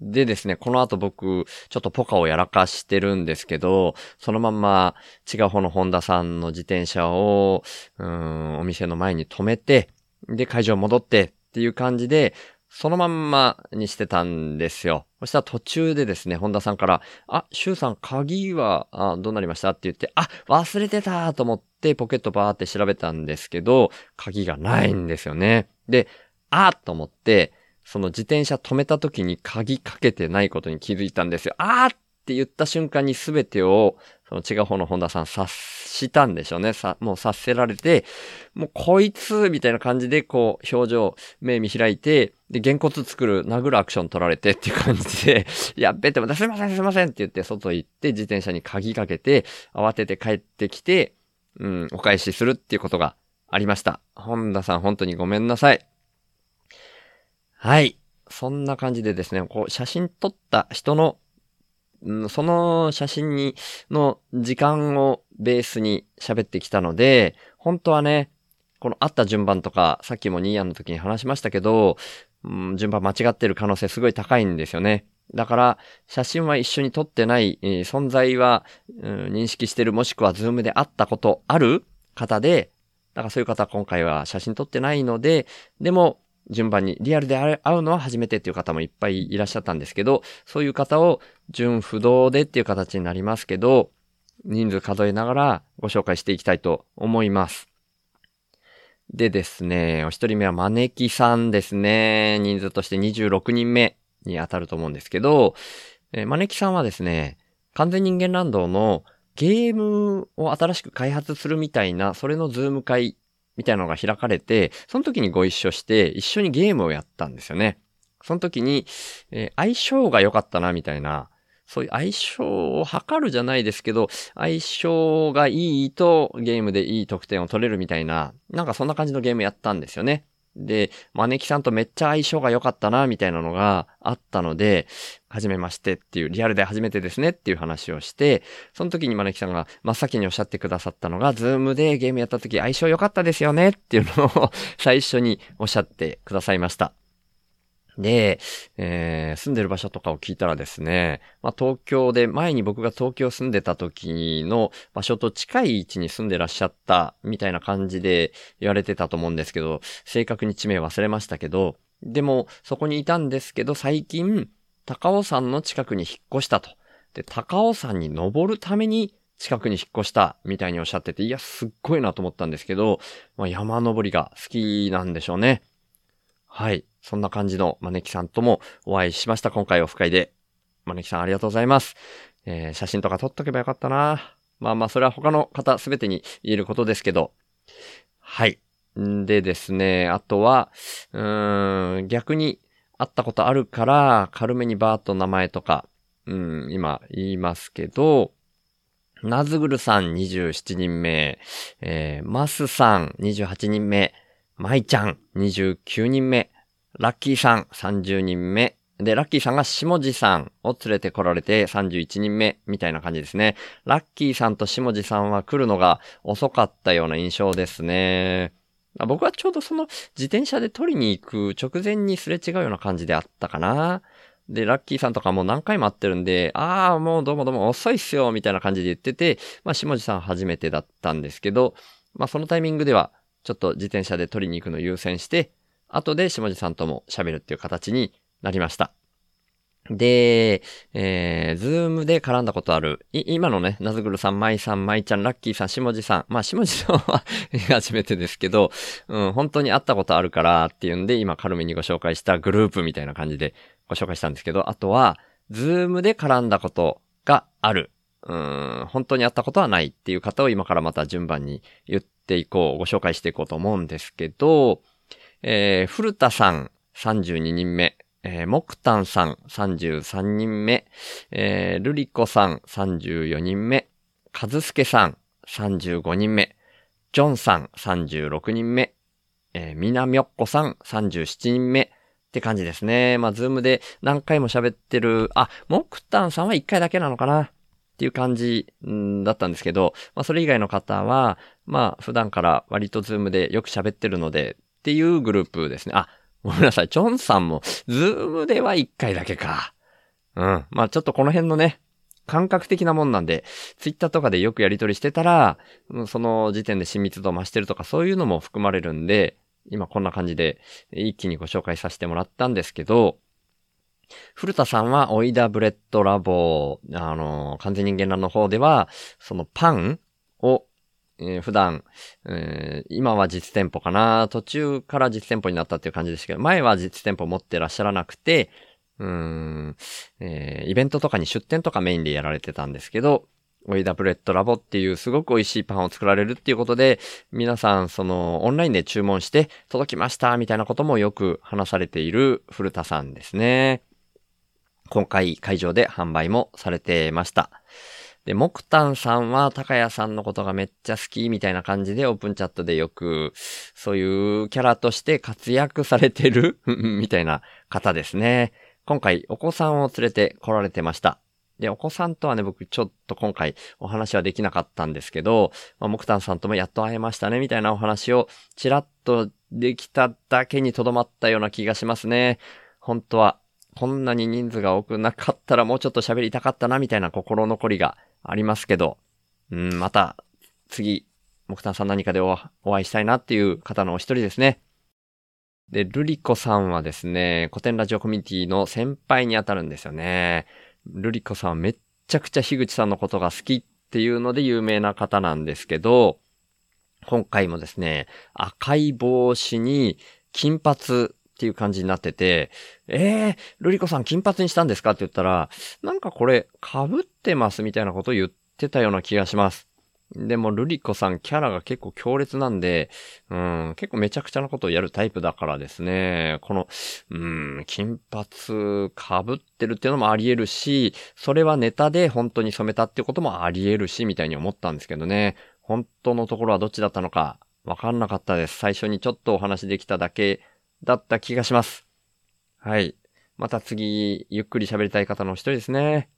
でですね、この後僕、ちょっとポカをやらかしてるんですけど、そのまんま違う方のホンダさんの自転車を、うん、お店の前に止めて、で、会場戻ってっていう感じで、そのまんまにしてたんですよ。そしたら途中でですね、本田さんから、あ、シュウさん、鍵は、あどうなりました？って言って、あ、忘れてたと思って、ポケットバーって調べたんですけど、鍵がないんですよね。で、あと思って、その自転車止めた時に鍵かけてないことに気づいたんですよ。あーって言った瞬間に全てを、その違う方の本田さん察したんでしょうね。さ、もう察せられて、もうこいつみたいな感じでこう表情、目見開いて、で、げんこつ作る、殴るアクション取られてっていう感じで、やっべっても、すいませんすいませんって言って外行って自転車に鍵かけて、慌てて帰ってきて、うん、お返しするっていうことがありました。本田さん本当にごめんなさい。はい。そんな感じでですね、こう写真撮った人の、その写真に、の時間をベースに喋ってきたので、本当はね、この会った順番とか、さっきもニーヤンの時に話しましたけど、うん、順番間違ってる可能性すごい高いんですよね。だから、写真は一緒に撮ってない、えー存在は、うん認識してる、もしくはズームで会ったことある方で、だからそういう方は今回は写真撮ってないので、でも、順番にリアルで会うのは初めてっていう方もいっぱいいらっしゃったんですけど、そういう方を順不動でっていう形になりますけど、人数数えながらご紹介していきたいと思います。でですね、お一人目は招きさんですね。人数として26人目に当たると思うんですけど、えー招きさんはですね、完全人間ランドのゲームを新しく開発するみたいな、それのズーム会みたいなのが開かれて、その時にご一緒して、一緒にゲームをやったんですよね。その時に、えー相性が良かったな、みたいな、そういう相性を測るじゃないですけど、相性がいいとゲームでいい得点を取れるみたいな、なんかそんな感じのゲームやったんですよね。で、招きさんとめっちゃ相性が良かったな、みたいなのがあったので、はじめましてっていう、リアルで初めてですねっていう話をして、その時に招きさんが真っ先におっしゃってくださったのが、ズームでゲームやった時相性良かったですよねっていうのを 最初におっしゃってくださいました。で、えー住んでる場所とかを聞いたらですね、まあ、東京で、前に僕が東京住んでた時の場所と近い位置に住んでらっしゃったみたいな感じで言われてたと思うんですけど、正確に地名忘れましたけど、でもそこにいたんですけど、最近、高尾山の近くに引っ越したと。で、高尾山に登るために近くに引っ越したみたいにおっしゃってて、いや、すっごいなと思ったんですけど、まあ、山登りが好きなんでしょうね。はい。そんな感じの招きさんともお会いしました、今回オフ会で。招きさんありがとうございます。えー写真とか撮っとけばよかったな。まあまあ、それは他の方すべてに言えることですけど。はい。んでですね、あとは、うーん、逆に会ったことあるから、軽めにバーッと名前とか、うん、今言いますけど、ナズグルさん27人目、えー、マスさん28人目、マイちゃん29人目、ラッキーさん30人目、で、ラッキーさんが下地さんを連れてこられて31人目みたいな感じですね。ラッキーさんと下地さんは来るのが遅かったような印象ですね。僕はちょうどその自転車で取りに行く直前にすれ違うような感じであったかな。で、ラッキーさんとかもう何回も会ってるんで、ああ、もうどうもどうも遅いっすよ、みたいな感じで言ってて、まあ、下地さん初めてだったんですけど、まあ、そのタイミングでは、ちょっと自転車で取りに行くの優先して、後で下地さんとも喋るっていう形になりました。で、えー、ズームで絡んだことある。い、今のね、ナズグルさん、マイさん、マイちゃん、ラッキーさん、下地さん。まあ、下地さんは初めてですけど、うん、本当に会ったことあるからっていうんで、今軽めにご紹介したグループみたいな感じでご紹介したんですけど、あとは、ズームで絡んだことがある。うん、本当に会ったことはないっていう方を今からまた順番に言っていこう、ご紹介していこうと思うんですけど、えー、古田さん32人目、えー、木炭さん33人目、えー、ルリコさん34人目、和助さん35人目、ジョンさん36人目、えー、みなみょっこさん37人目って感じですね。まあ、ズームで何回も喋ってる、あ、木炭さんは1回だけなのかなっていう感じだったんですけど、まあ、それ以外の方は、まあ、普段から割とズームでよく喋ってるので、っていうグループですね。あ、ごめんなさい。ジョンさんも、ズームでは1回だけか。うん。まあ、ちょっとこの辺のね、感覚的なもんなんで、ツイッターとかでよくやり取りしてたら、その時点で親密度増してるとかそういうのも含まれるんで、今こんな感じで一気にご紹介させてもらったんですけど、古田さんはオイダブレッドラボ、あの、完全人間ランドの方では、そのパンを、えー普段、えー今は実店舗かな、途中から実店舗になったっていう感じですけど、前は実店舗持ってらっしゃらなくて、うん、えーイベントとかに出店とかメインでやられてたんですけど、オイダブレッドラボっていうすごく美味しいパンを作られるっていうことで、皆さんそのオンラインで注文して届きましたみたいなこともよく話されている古田さんですね。今回会場で販売もされてました。で、木炭さんは高谷さんのことがめっちゃ好きみたいな感じでオープンチャットでよくそういうキャラとして活躍されてる みたいな方ですね。今回お子さんを連れて来られてました。で、お子さんとはね、僕ちょっと今回お話はできなかったんですけど、まあ、木炭さんともやっと会えましたね、みたいなお話をちらっとできただけにとどまったような気がしますね。本当は、こんなに人数が多くなかったらもうちょっと喋りたかったな、みたいな心残りがありますけど、うん、また、次、木炭さん何かでおお会いしたいなっていう方のお一人ですね。で、ルリコさんはですね、古典ラジオコミュニティの先輩にあたるんですよね。ルリコさんはめっちゃくちゃ樋口さんのことが好きっていうので有名な方なんですけど、今回もですね、赤い帽子に金髪っていう感じになってて、えー、ルリコさん金髪にしたんですか？って言ったら、なんかこれ被ってますみたいなことを言ってたような気がします。でも、ルリコさんキャラが結構強烈なんで、うん、結構めちゃくちゃなことをやるタイプだからですね、この、うん、金髪被ってるっていうのもあり得るし、それはネタで本当に染めたってこともあり得るし、みたいに思ったんですけどね、本当のところはどっちだったのか、わかんなかったです。最初にちょっとお話できただけだった気がします。はい。また次、ゆっくり喋りたい方の一人ですね。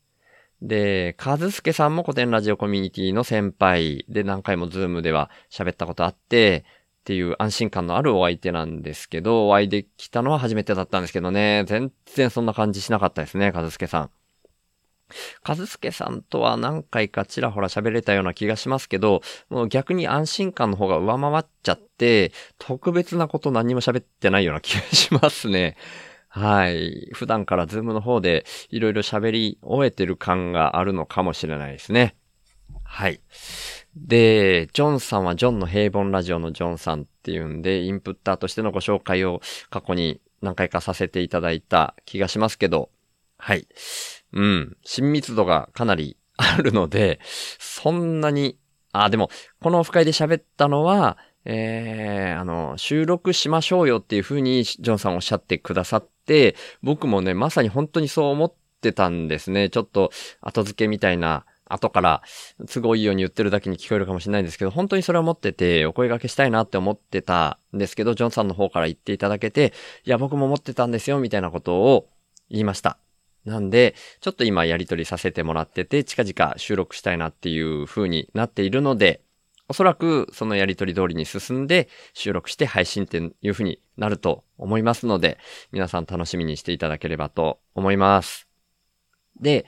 で、かずすけさんも古典ラジオコミュニティの先輩で何回もズームでは喋ったことあって、っていう安心感のあるお相手なんですけど、お会いできたのは初めてだったんですけどね、全然そんな感じしなかったですね、かずすけさん。かずすけさんとは何回かちらほら喋れたような気がしますけど、もう逆に安心感の方が上回っちゃって、特別なこと何も喋ってないような気がしますね。はい。普段からズームの方でいろいろ喋り終えてる感があるのかもしれないですね。はい。で、ジョンさんはジョンの平凡ラジオのジョンさんっていうんで、インプッターとしてのご紹介を過去に何回かさせていただいた気がしますけど、はい。うん、親密度がかなり あるので、そんなに、あ、でも、このオフ会で喋ったのは、えー、あの、収録しましょうよっていうふうにジョンさんおっしゃってくださって、僕もね、まさに本当にそう思ってたんですね。ちょっと後付けみたいな、後から都合いいように言ってるだけに聞こえるかもしれないんですけど、本当にそれを思ってて、お声掛けしたいなって思ってたんですけど、ジョンさんの方から言っていただけて、いや、僕も思ってたんですよ、みたいなことを言いました。なんで、ちょっと今やりとりさせてもらってて、近々収録したいなっていう風になっているので、おそらくそのやりとり通りに進んで収録して配信っていう風になると思いますので、皆さん楽しみにしていただければと思います。で、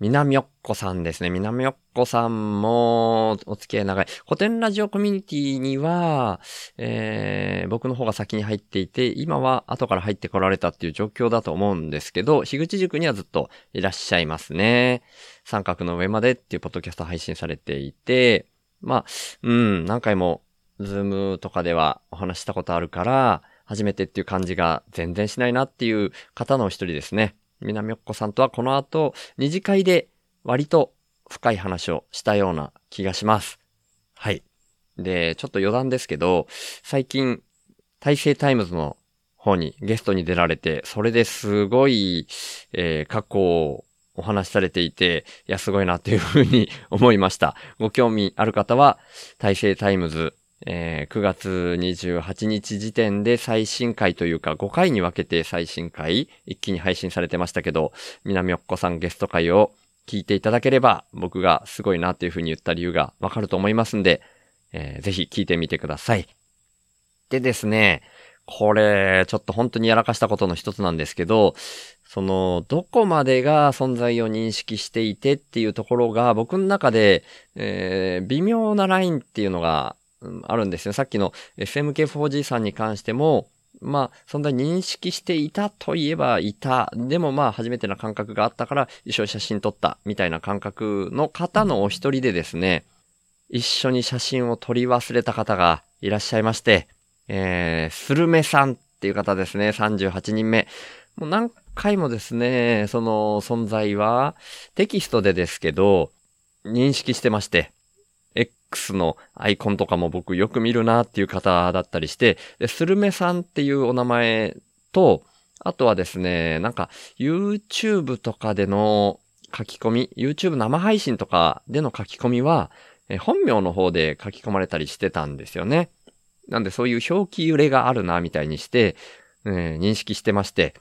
南よっこさんですね。南よっこさんもお付き合い長い。古典ラジオコミュニティには、えー、僕の方が先に入っていて、今は後から入ってこられたっていう状況だと思うんですけど、樋口塾にはずっといらっしゃいますね。三角の上までっていうポッドキャスト配信されていて、まあ、うん、何回も、ズームとかではお話したことあるから、初めてっていう感じが全然しないなっていう方の一人ですね。南こさんとはこの後、二次会で割と深い話をしたような気がします。はい。で、ちょっと余談ですけど、最近、大成タイムズの方にゲストに出られて、それですごい、えー過去をお話しされていて、いや、すごいなっていうふうに思いました。ご興味ある方は、大成タイムズ、えー9月28日時点で最新回というか5回に分けて最新回一気に配信されてましたけど、南よっこさんゲスト回を聞いていただければ僕がすごいなっていうふうに言った理由がわかると思いますんで、えーぜひ聞いてみてください。でですね、これ、ちょっと本当にやらかしたことの一つなんですけど、その、どこまでが存在を認識していてっていうところが、僕の中で、えー微妙なラインっていうのが、あるんですよ。さっきの SMK4G さんに関しても、まあ、存在認識していたといえばいた。でもまあ、初めてな感覚があったから、一緒に写真撮った、みたいな感覚の方のお一人でですね、一緒に写真を撮り忘れた方がいらっしゃいまして、えー、スルメさんっていう方ですね、38人目。もう何回もですね、その存在はテキストでですけど、認識してまして、X のアイコンとかも僕よく見るなっていう方だったりして、でスルメさんっていうお名前と、あとはですね、なんか YouTube とかでの書き込み、YouTube 生配信とかでの書き込みは、え本名の方で書き込まれたりしてたんですよね。なんでそういう表記揺れがあるな、みたいにして、えー認識してまして、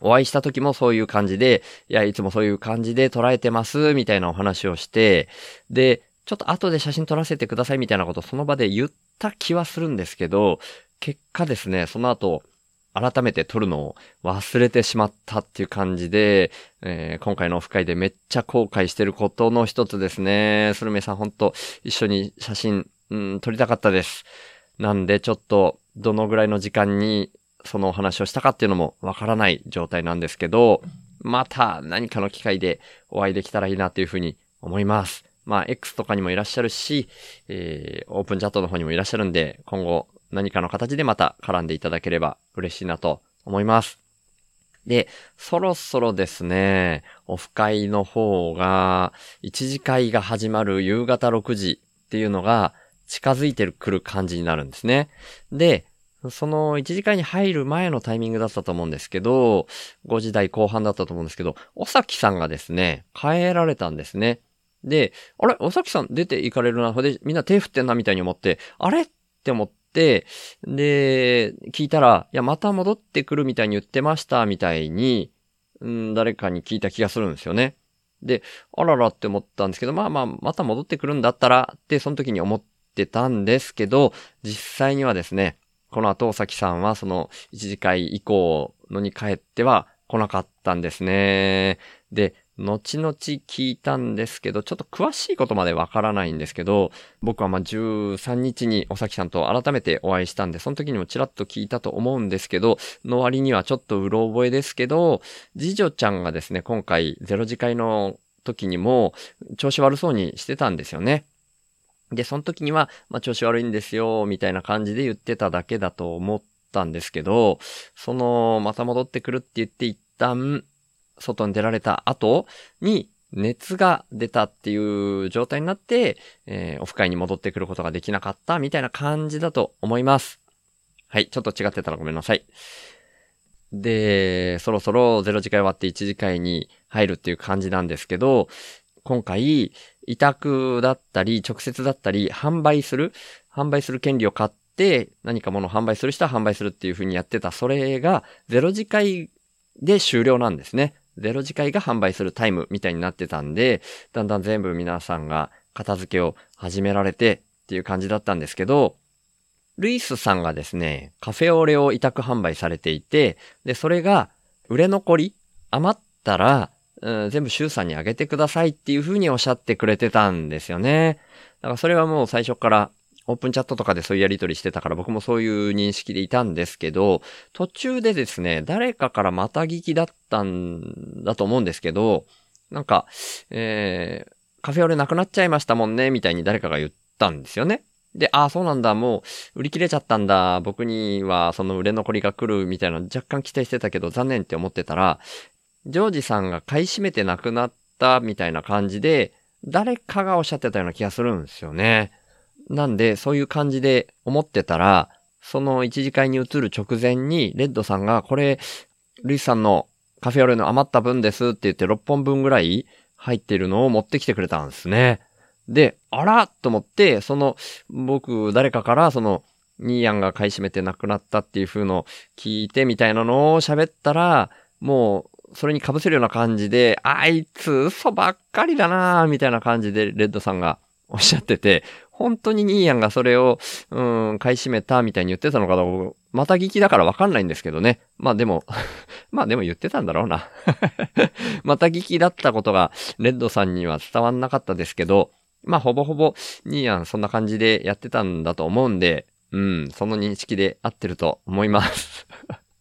お会いした時もそういう感じで、いや、いつもそういう感じで捉えてます、みたいなお話をして、で、ちょっと後で写真撮らせてくださいみたいなことをその場で言った気はするんですけど、結果ですね、その後、改めて撮るのを忘れてしまったっていう感じで、えー今回のオフ会でめっちゃ後悔してることの一つですね。スルメさんほんと一緒に写真、うん、撮りたかったです。なんでちょっとどのぐらいの時間にそのお話をしたかっていうのもわからない状態なんですけど、また何かの機会でお会いできたらいいなというふうに思います。まあ、X とかにもいらっしゃるし、えー、オープンチャットの方にもいらっしゃるんで、今後何かの形でまた絡んでいただければ嬉しいなと思います。で、そろそろですね、オフ会の方が、一次会が始まる夕方6時っていうのが近づいてくる感じになるんですね。で、その一次会に入る前のタイミングだったと思うんですけど、5時台後半だったと思うんですけど、おさきさんがですね、帰られたんですね。で、あれ？おさきさん出て行かれるな。で、みんな手振ってんなみたいに思って、あれ？って思って、で、聞いたら、いや、また戻ってくるみたいに言ってました、みたいに、うん、誰かに聞いた気がするんですよね。で、あららって思ったんですけど、まあまあ、また戻ってくるんだったら、ってその時に思ってたんですけど、実際にはですね、この後、崎さんはその一次会以降のに帰っては来なかったんですね。で、後々聞いたんですけど、ちょっと詳しいことまでわからないんですけど、僕はまあ13日にお崎さんと改めてお会いしたんで、その時にもちらっと聞いたと思うんですけど、の割にはちょっとうろ覚えですけど、次女ちゃんがですね、今回ゼロ次会の時にも調子悪そうにしてたんですよね。で、その時には、まあ、調子悪いんですよ、みたいな感じで言ってただけだと思ったんですけど、その、また戻ってくるって言って一旦、外に出られた後に熱が出たっていう状態になって、えーオフ会に戻ってくることができなかったみたいな感じだと思います。はい、ちょっと違ってたらごめんなさい。で、そろそろ0次会終わって1次会に入るっていう感じなんですけど、今回、委託だったり、直接だったり、販売する、販売する権利を買って、何か物を販売する人は販売するっていう風にやってた、それが、0次会で終了なんですね。0次会が販売するタイムみたいになってたんで、だんだん全部皆さんが片付けを始められてっていう感じだったんですけど、ルイスさんがですね、カフェオレを委託販売されていて、で、それが売れ残り余ったら、うん全部シュウさんにあげてくださいっていう風におっしゃってくれてたんですよね。だからそれはもう最初からオープンチャットとかでそういうやり取りしてたから僕もそういう認識でいたんですけど、途中でですね、誰かからまた聞きだったんだと思うんですけど、なんか、えー、カフェオレなくなっちゃいましたもんね、みたいに誰かが言ったんですよね。で、ああ、そうなんだ、もう売り切れちゃったんだ、僕にはその売れ残りが来るみたいな若干期待してたけど残念って思ってたら、ジョージさんが買い占めてなくなったみたいな感じで、誰かがおっしゃってたような気がするんですよね。なんで、そういう感じで思ってたら、その一次会に移る直前に、レッドさんが、これ、ルイスさんのカフェオレの余った分ですって言って6本分ぐらい入ってるのを持ってきてくれたんですね。で、あらと思って、その、僕、誰かから、その、ニーヤンが買い占めてなくなったっていう風の聞いてみたいなのを喋ったら、もう、それに被せるような感じで、あいつ嘘ばっかりだなぁみたいな感じでレッドさんがおっしゃってて、本当にニーヤンがそれを、うん、買い占めたみたいに言ってたのかなまた聞きだからわかんないんですけどね。まあでも、まあでも言ってたんだろうな。また聞きだったことがレッドさんには伝わんなかったですけど、まあほぼほぼニーヤンそんな感じでやってたんだと思うんで、うん、その認識で合ってると思います。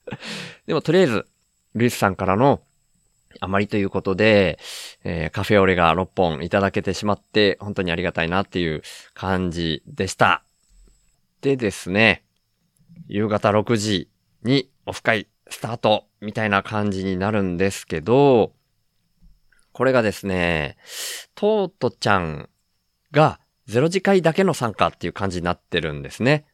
でもとりあえず、ルイスさんからのあまりということで、えーカフェオレが6本いただけてしまって、本当にありがたいなっていう感じでした。でですね、夕方6時にオフ会スタートみたいな感じになるんですけど、これがですね、トートちゃんが0次会だけの参加っていう感じになってるんですね。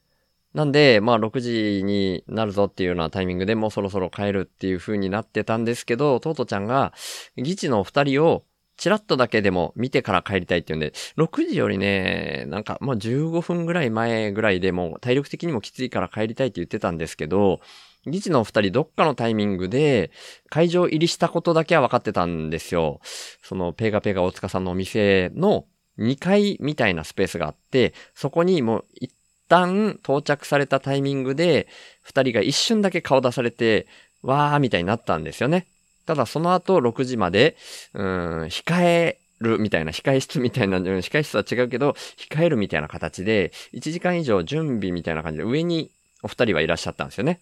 なんで、まあ6時になるぞっていうようなタイミングでもうそろそろ帰るっていう風になってたんですけど、トートちゃんが、議事のお二人をチラッとだけでも見てから帰りたいっていうんで、6時よりね、なんかまあ15分ぐらい前ぐらいでもう体力的にもきついから帰りたいって言ってたんですけど、議事のお二人どっかのタイミングで会場入りしたことだけは分かってたんですよ。そのペガペガ大塚さんのお店の2階みたいなスペースがあって、そこにもう一旦到着されたタイミングで、二人が一瞬だけ顔出されて、わーみたいになったんですよね。ただその後6時まで、うん、控えるみたいな、控え室みたいな、控え室は違うけど、控えるみたいな形で、1時間以上準備みたいな感じで上にお二人はいらっしゃったんですよね。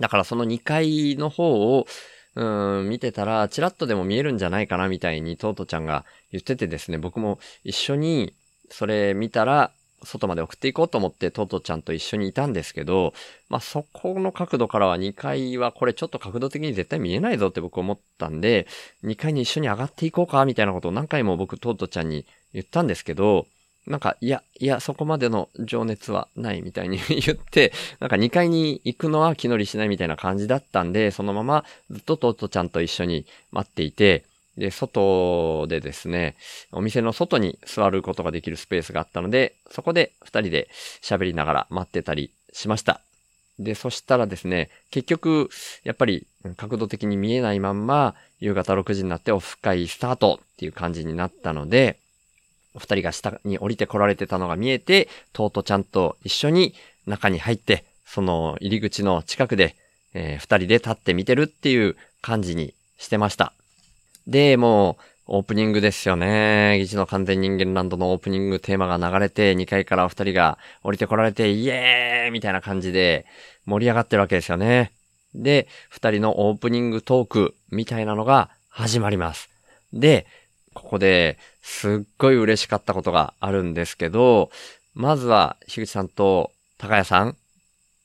だからその2階の方を、うん、見てたら、チラッとでも見えるんじゃないかなみたいに、トートちゃんが言っててですね、僕も一緒に、それ見たら、外まで送っていこうと思って、トートちゃんと一緒にいたんですけど、まあ、そこの角度からは2階はこれちょっと角度的に絶対見えないぞって僕思ったんで、2階に一緒に上がっていこうかみたいなことを何回も僕トートちゃんに言ったんですけど、なんか、いや、いや、そこまでの情熱はないみたいに言って、なんか2階に行くのは気乗りしないみたいな感じだったんで、そのままずっとトートちゃんと一緒に待っていて、で、外でですね、お店の外に座ることができるスペースがあったので、そこで二人で喋りながら待ってたりしました。で、そしたらですね、結局、やっぱり角度的に見えないまんま、夕方6時になってオフ会スタートっていう感じになったので、お二人が下に降りてこられてたのが見えて、トートちゃんと一緒に中に入って、その入り口の近くで、えー二人で立って見てるっていう感じにしてました。で、もう、オープニングですよね。議事の完全人間ランドのオープニングテーマが流れて、2階からお二人が降りてこられて、イエーイみたいな感じで盛り上がってるわけですよね。で、二人のオープニングトークみたいなのが始まります。で、ここですっごい嬉しかったことがあるんですけど、まずは、樋口さんと高谷さん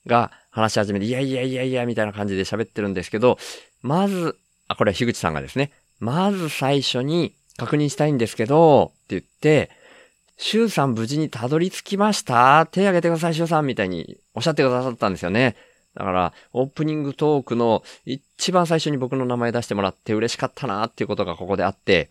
が話し始めて、いやいやいやいや、みたいな感じで喋ってるんですけど、まず、あ、これは樋口さんがですね、まず最初に確認したいんですけど、って言って、シュウさん無事にたどり着きました？手挙げてください、シュウさん。みたいにおっしゃってくださったんですよね。だから、オープニングトークの一番最初に僕の名前出してもらって嬉しかったなっていうことがここであって、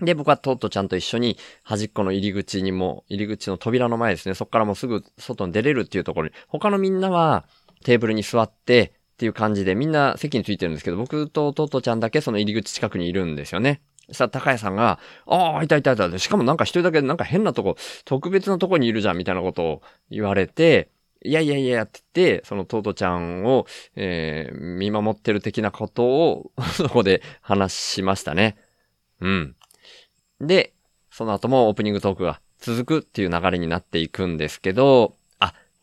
で、僕はトットちゃんと一緒に端っこの入り口にも、入り口の扉の前ですね、そこからもうすぐ外に出れるっていうところに、他のみんなはテーブルに座ってっていう感じでみんな席についてるんですけど、僕とトットちゃんだけその入り口近くにいるんですよね。そしたら高谷さんが、ああ、いたいたいた。しかもなんか一人だけなんか変なとこ、特別なとこにいるじゃんみたいなことを言われて、いやいやいやって言って、そのトートちゃんを、えー、見守ってる的なことを そこで話しましたね。うん。で、その後もオープニングトークが続くっていう流れになっていくんですけど、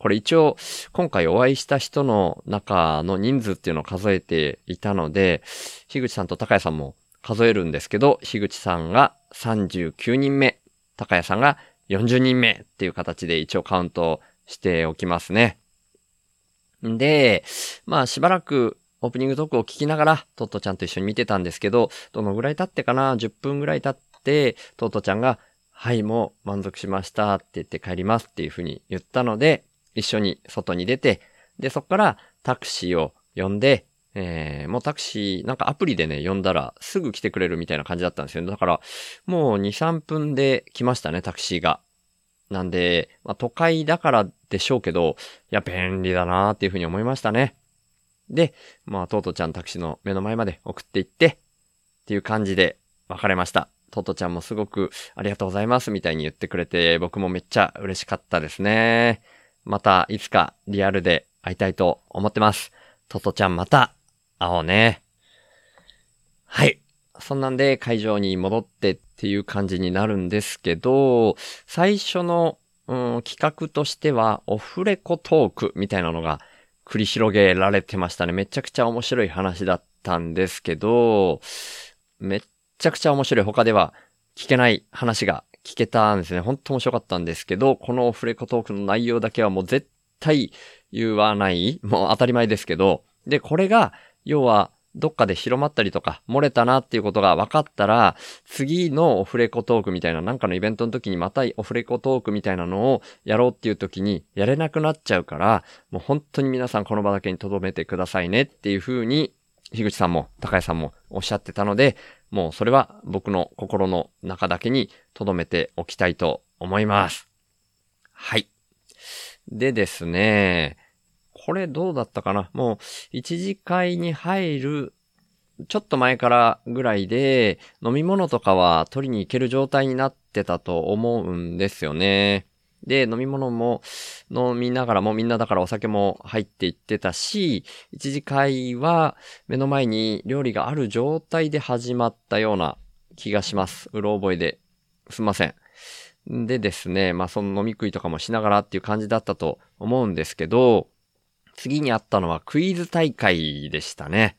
これ一応、今回お会いした人の中の人数っていうのを数えていたので、樋口さんと高谷さんも数えるんですけど、樋口さんが39人目、高谷さんが40人目っていう形で一応カウントしておきますね。で、まあしばらくオープニングトークを聞きながら、トットちゃんと一緒に見てたんですけど、どのぐらい経ってかな ?10 分ぐらい経って、トットちゃんが、はい、もう満足しましたって言って帰りますっていうふうに言ったので、一緒に外に出て、で、そこからタクシーを呼んで、えー、もうタクシー、なんかアプリでね、呼んだらすぐ来てくれるみたいな感じだったんですよ。だから、もう2、3分で来ましたね、タクシーが。なんで、まあ、都会だからでしょうけど、いや、便利だなーっていうふうに思いましたね。で、まあ、トートちゃんタクシーの目の前まで送っていって、っていう感じで別れました。トートちゃんもすごくありがとうございますみたいに言ってくれて、僕もめっちゃ嬉しかったですね。またいつかリアルで会いたいと思ってます。トトちゃんまた会おうね。はい。そんなんで会場に戻ってっていう感じになるんですけど、最初の、うん、企画としてはオフレコトークみたいなのが繰り広げられてましたね。めちゃくちゃ面白い話だったんですけど、めっちゃくちゃ面白い他では聞けない話が聞けたんですね。ほんと面白かったんですけど、このオフレコトークの内容だけはもう絶対言わない。もう当たり前ですけど。で、これが、要は、どっかで広まったりとか、漏れたなっていうことが分かったら、次のオフレコトークみたいな、なんかのイベントの時にまたオフレコトークみたいなのをやろうっていう時にやれなくなっちゃうから、もう本当に皆さんこの場だけに留めてくださいねっていう風に、樋口さんも高谷さんもおっしゃってたので、もうそれは僕の心の中だけに留めておきたいと思います。はい。でですね、これどうだったかな？もう一次会に入るちょっと前からぐらいで飲み物とかは取りに行ける状態になってたと思うんですよね。で、飲み物も飲みながらもみんなだからお酒も入っていってたし、一次会は目の前に料理がある状態で始まったような気がします。うろ覚えで。すいません。でですね、まあその飲み食いとかもしながらっていう感じだったと思うんですけど、次にあったのはクイズ大会でしたね。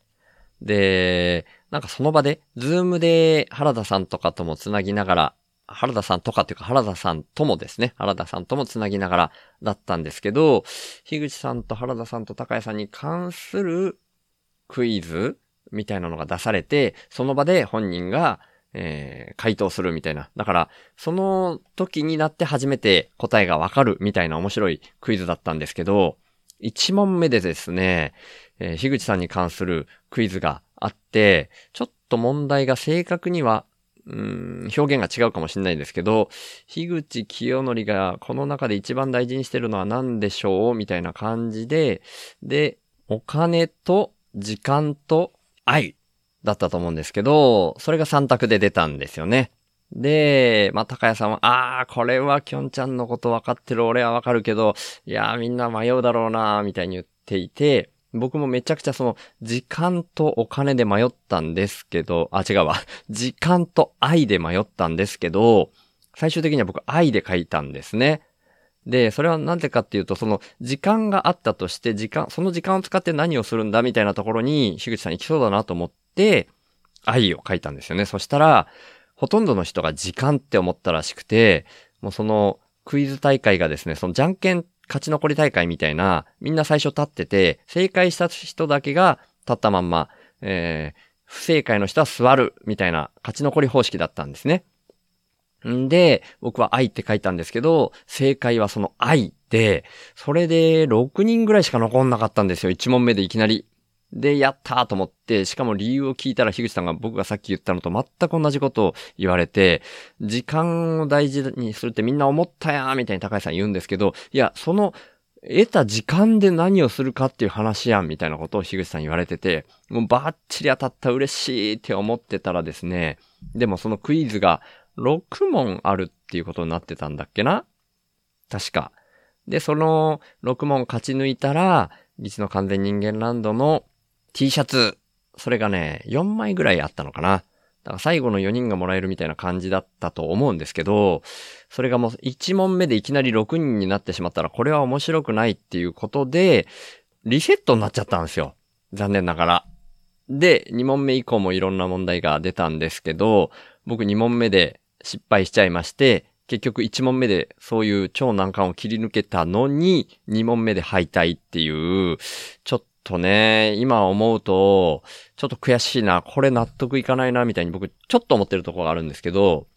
で、なんかその場で、ズームで原田さんとかともつなぎながら、原田さんとかっていうか原田さんともですね、原田さんともつなぎながらだったんですけど、樋口さんと原田さんと高谷さんに関するクイズみたいなのが出されて、その場で本人が、えー、回答するみたいな。だから、その時になって初めて答えがわかるみたいな面白いクイズだったんですけど、1問目でですね、えー、樋口さんに関するクイズがあって、ちょっと問題が正確には、うん、表現が違うかもしれないですけど、樋口清則がこの中で一番大事にしてるのは何でしょうみたいな感じで、で、お金と時間と愛だったと思うんですけど、それが3択で出たんですよね。で、まあ、高谷さんは、ああ、これはきょんちゃんのこと分かってる俺は分かるけど、いやーみんな迷うだろうなーみたいに言っていて、僕もめちゃくちゃその、時間とお金で迷ったんですけど、あ、違うわ。時間と愛で迷ったんですけど、最終的には僕愛で書いたんですね。で、それはなんでかっていうと、その時間があったとして、時間、その時間を使って何をするんだみたいなところに、樋口さん行きそうだなと思って、愛を書いたんですよね。そしたら、ほとんどの人が時間って思ったらしくて、もうそのクイズ大会がですね、そのじゃんけん勝ち残り大会みたいな、みんな最初立ってて、正解した人だけが立ったまんま、えー、不正解の人は座る、みたいな勝ち残り方式だったんですね。んで、僕は愛って書いたんですけど、正解はその愛で、それで6人ぐらいしか残んなかったんですよ。1問目でいきなり。で、やったーと思って、しかも理由を聞いたら樋口さんが僕がさっき言ったのと全く同じことを言われて、時間を大事にするってみんな思ったやーみたいに高橋さん言うんですけど、いや、その、得た時間で何をするかっていう話やんみたいなことを樋口さん言われてて、もうバッチリ当たった嬉しいって思ってたらですね、でもそのクイズが6問あるっていうことになってたんだっけな？確か。で、その6問勝ち抜いたら、実の完全人間ランドの T シャツ、それがね、4枚ぐらいあったのかな。だから最後の4人がもらえるみたいな感じだったと思うんですけど、それがもう1問目でいきなり6人になってしまったら、これは面白くないっていうことで、リセットになっちゃったんですよ。残念ながら。で、2問目以降もいろんな問題が出たんですけど、僕2問目で失敗しちゃいまして、結局1問目でそういう超難関を切り抜けたのに、2問目で敗退っていう、ちょっとね、今思うと、ちょっと悔しいな、これ納得いかないな、みたいに僕、ちょっと思ってるところがあるんですけど、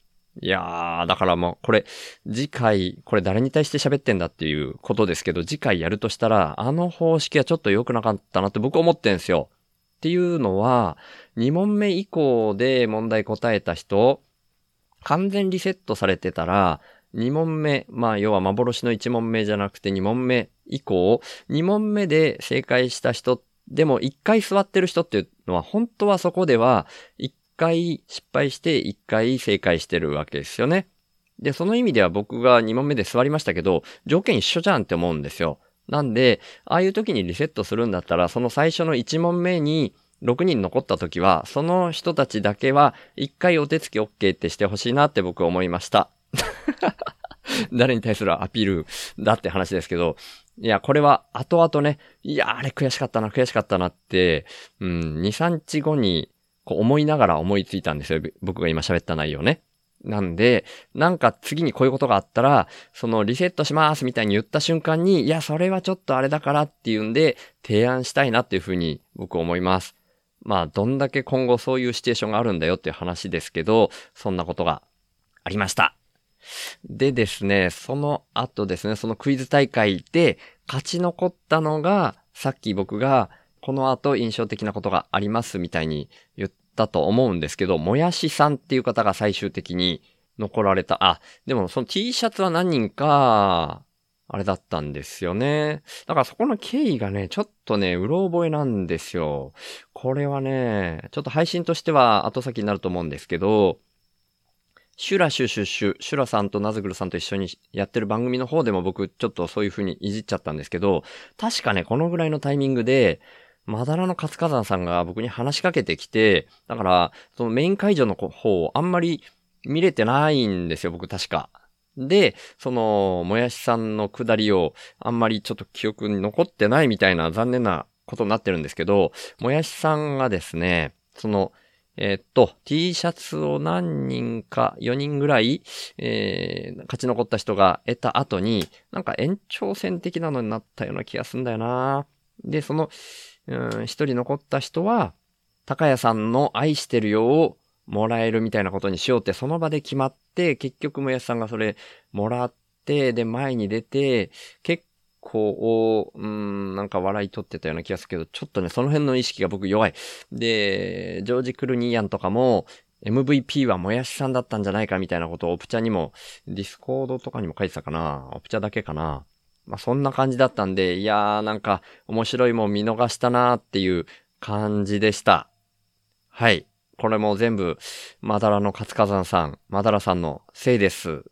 いやー、だからもう、これ、次回、これ誰に対して喋ってんだっていうことですけど、次回やるとしたら、あの方式はちょっと良くなかったなって僕思ってんすよ。っていうのは、2問目以降で問題答えた人、完全リセットされてたら、2問目、まあ要は幻の1問目じゃなくて2問目以降、2問目で正解した人、でも1回座ってる人っていうのは本当はそこでは1回失敗して1回正解してるわけですよね。で、その意味では僕が2問目で座りましたけど、条件一緒じゃんって思うんですよ。なんで、ああいう時にリセットするんだったら、その最初の1問目に6人残った時は、その人たちだけは1回お手つき OK ってしてほしいなって僕は思いました。誰に対するアピールだって話ですけど、いや、これは後々ね、いや、あれ悔しかったな、悔しかったなって、うん、2、3日後にこう思いながら思いついたんですよ。僕が今喋った内容ね。なんで、なんか次にこういうことがあったら、そのリセットしますみたいに言った瞬間に、いや、それはちょっとあれだからっていうんで、提案したいなっていうふうに僕思います。まあ、どんだけ今後そういうシチュエーションがあるんだよっていう話ですけど、そんなことがありました。でですね、その後ですね、そのクイズ大会で勝ち残ったのが、さっき僕がこの後印象的なことがありますみたいに言ったと思うんですけど、もやしさんっていう方が最終的に残られた。あ、でもその T シャツは何人か、あれだったんですよね。だからそこの経緯がね、ちょっとね、うろ覚えなんですよ。これはね、ちょっと配信としては後先になると思うんですけど、シュラシュシュシュ、シュラさんとナズグルさんと一緒にやってる番組の方でも僕ちょっとそういう風にいじっちゃったんですけど、確かね、このぐらいのタイミングで、まだらの活火山さんが僕に話しかけてきて、だから、そのメイン会場の方をあんまり見れてないんですよ、僕確か。で、その、もやしさんのくだりをあんまりちょっと記憶に残ってないみたいな残念なことになってるんですけど、もやしさんがですね、その、えー、っと、T シャツを何人か、4人ぐらい、えー、勝ち残った人が得た後に、なんか延長戦的なのになったような気がすんだよな。で、その、うん、一人残った人は、高谷さんの愛してるよをもらえるみたいなことにしようってその場で決まって、結局もやしさんがそれもらって、で、前に出て、結構、ううん、なんか笑い取ってたような気がするけど、ちょっとね、その辺の意識が僕弱い。で、ジョージ・クルニーヤンとかも、MVP はもやしさんだったんじゃないかみたいなことをオプチャにも、ディスコードとかにも書いてたかなオプチャだけかなまあ、そんな感じだったんで、いやーなんか面白いもん見逃したなーっていう感じでした。はい。これも全部、まだらの活火山さん、まだらさんのせいです。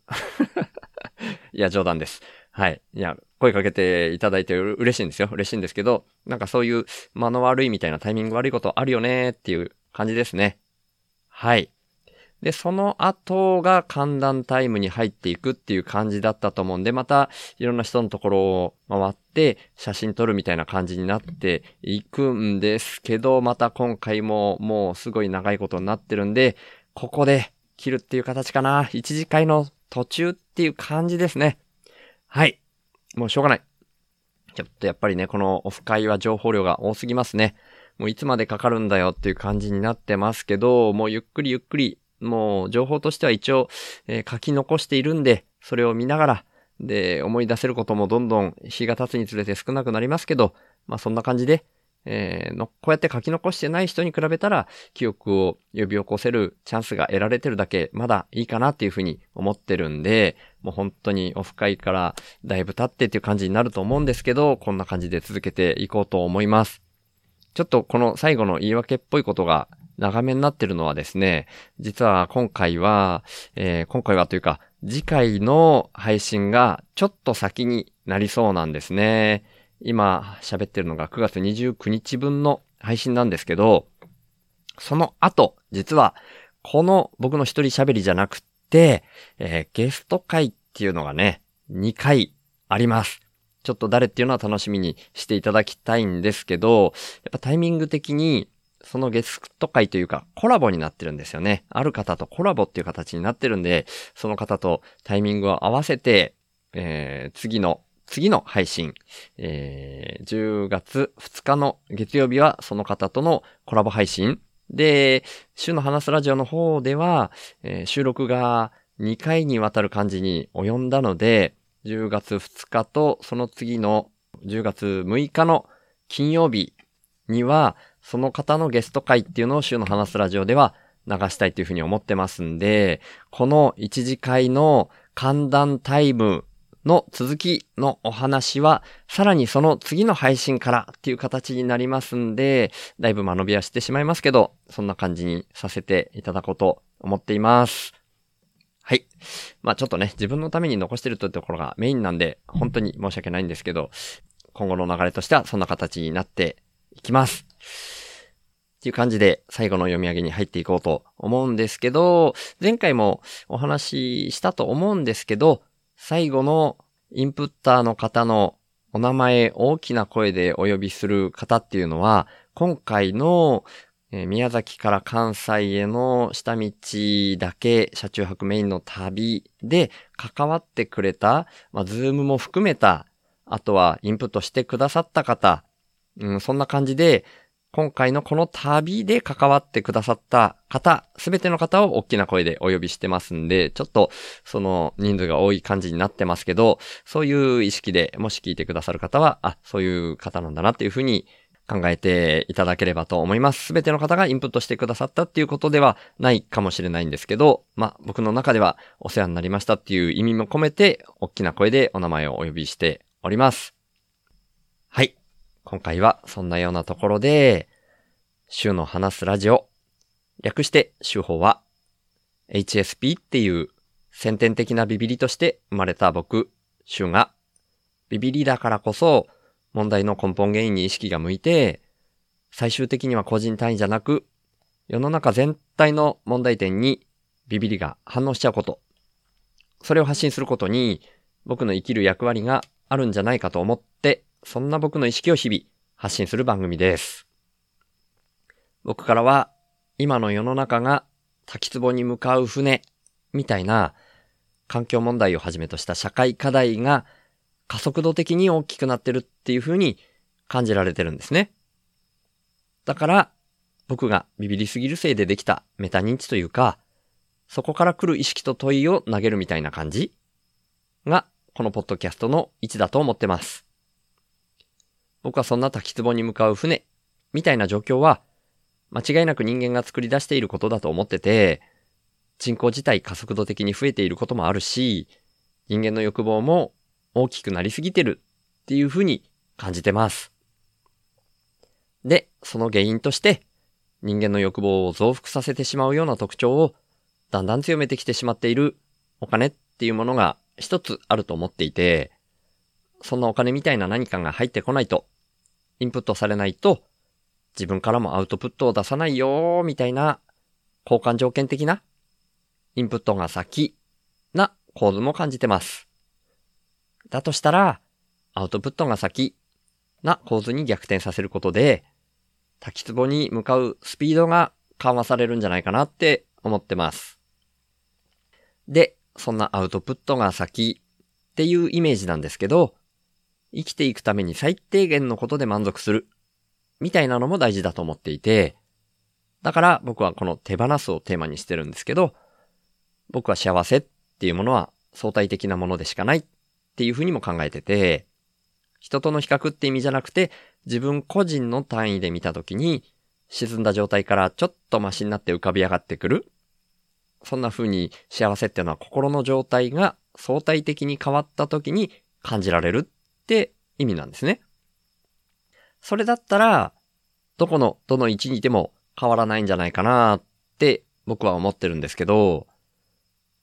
いや、冗談です。はい。いや、声かけていただいて嬉しいんですよ。嬉しいんですけど、なんかそういう間の悪いみたいなタイミング悪いことあるよねっていう感じですね。はい。で、その後が寒暖タイムに入っていくっていう感じだったと思うんで、またいろんな人のところを回って写真撮るみたいな感じになっていくんですけど、また今回ももうすごい長いことになってるんで、ここで切るっていう形かな。一次会の途中っていう感じですね。はい。もうしょうがない。ちょっとやっぱりね、このオフ会は情報量が多すぎますね。もういつまでかかるんだよっていう感じになってますけど、もうゆっくりゆっくり、もう情報としては一応、えー書き残しているんで、それを見ながら、で、思い出せることもどんどん日が経つにつれて少なくなりますけど、まあそんな感じで、えーの、こうやって書き残してない人に比べたら、記憶を呼び起こせるチャンスが得られてるだけ、まだいいかなっていうふうに思ってるんで、もう本当にオフ会からだいぶ経ってっていう感じになると思うんですけど、こんな感じで続けていこうと思います。ちょっとこの最後の言い訳っぽいことが長めになってるのはですね、実は今回は、えー今回はというか、次回の配信がちょっと先になりそうなんですね。今喋ってるのが9月29日分の配信なんですけど、その後、実は、この僕の一人喋りじゃなくて、えーゲスト会っていうのがね、2回あります。ちょっと誰っていうのは楽しみにしていただきたいんですけど、やっぱタイミング的に、そのゲスト会というかコラボになってるんですよね。ある方とコラボっていう形になってるんで、その方とタイミングを合わせて、えー次の、次の配信、えー10月2日の月曜日はその方とのコラボ配信。で、週の話すラジオの方では、えー収録が2回にわたる感じに及んだので、10月2日とその次の10月6日の金曜日には、その方のゲスト会っていうのを週の話すラジオでは流したいというふうに思ってますんで、この一次会の寒暖タイムの続きのお話は、さらにその次の配信からっていう形になりますんで、だいぶ間延びはしてしまいますけど、そんな感じにさせていただこうと思っています。はい。まあちょっとね、自分のために残してるというところがメインなんで、本当に申し訳ないんですけど、今後の流れとしてはそんな形になっていきます。っていう感じで最後の読み上げに入っていこうと思うんですけど、前回もお話ししたと思うんですけど、最後のインプッターの方のお名前大きな声でお呼びする方っていうのは、今回の宮崎から関西への下道だけ車中泊メインの旅で関わってくれた、まあ、ズームも含めた、あとはインプットしてくださった方、うん、そんな感じで、今回のこの旅で関わってくださった方、すべての方を大きな声でお呼びしてますんで、ちょっとその人数が多い感じになってますけど、そういう意識でもし聞いてくださる方は、あ、そういう方なんだなっていうふうに考えていただければと思います。すべての方がインプットしてくださったっていうことではないかもしれないんですけど、まあ僕の中ではお世話になりましたっていう意味も込めて、大きな声でお名前をお呼びしております。今回はそんなようなところで、週の話すラジオ、略して週報は、HSP っていう先天的なビビリとして生まれた僕、週が、ビビリだからこそ、問題の根本原因に意識が向いて、最終的には個人単位じゃなく、世の中全体の問題点にビビリが反応しちゃうこと。それを発信することに、僕の生きる役割があるんじゃないかと思って、そんな僕の意識を日々発信する番組です。僕からは、今の世の中が滝壺に向かう船、みたいな環境問題をはじめとした社会課題が加速度的に大きくなってるっていう風に感じられてるんですね。だから、僕がビビりすぎるせいでできたメタ認知というか、そこから来る意識と問いを投げるみたいな感じが、このポッドキャストの位置だと思ってます。僕はそんな滝壺に向かう船、みたいな状況は、間違いなく人間が作り出していることだと思ってて、人口自体加速度的に増えていることもあるし、人間の欲望も大きくなりすぎてるっていうふうに感じてます。で、その原因として、人間の欲望を増幅させてしまうような特徴をだんだん強めてきてしまっているお金っていうものが一つあると思っていて、そんなお金みたいな何かが入ってこないと、インプットされないと、自分からもアウトプットを出さないよーみたいな交換条件的なインプットが先な構図も感じてます。だとしたら、アウトプットが先な構図に逆転させることで、滝壺に向かうスピードが緩和されるんじゃないかなって思ってます。で、そんなアウトプットが先っていうイメージなんですけど、生きていくために最低限のことで満足する。みたいなのも大事だと思っていて、だから僕はこの手放すをテーマにしてるんですけど、僕は幸せっていうものは相対的なものでしかないっていうふうにも考えてて、人との比較って意味じゃなくて、自分個人の単位で見たときに、沈んだ状態からちょっとマシになって浮かび上がってくる。そんな風に幸せっていうのは心の状態が相対的に変わった時に感じられる。って意味なんですね。それだったら、どこの、どの位置にいても変わらないんじゃないかなって僕は思ってるんですけど、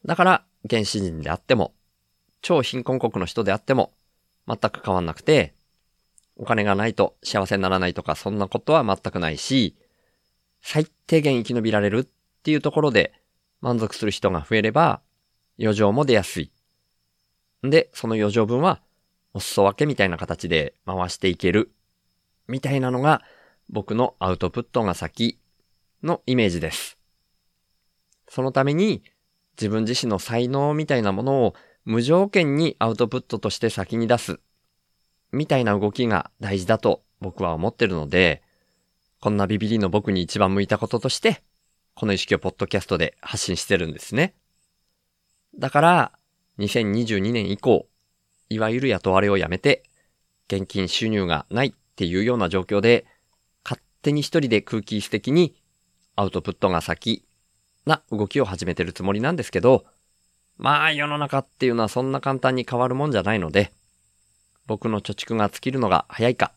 だから原始人であっても、超貧困国の人であっても、全く変わんなくて、お金がないと幸せにならないとかそんなことは全くないし、最低限生き延びられるっていうところで満足する人が増えれば、余剰も出やすい。んで、その余剰分は、お裾分けみたいな形で回していける。みたいなのが、僕のアウトプットが先のイメージです。そのために、自分自身の才能みたいなものを無条件にアウトプットとして先に出す。みたいな動きが大事だと僕は思ってるので、こんなビビリの僕に一番向いたこととして、この意識をポッドキャストで発信してるんですね。だから、2022年以降、いわゆる雇われをやめて、現金収入がないっていうような状況で、勝手に一人で空気質的にアウトプットが先な動きを始めてるつもりなんですけど、まあ世の中っていうのはそんな簡単に変わるもんじゃないので、僕の貯蓄が尽きるのが早いか、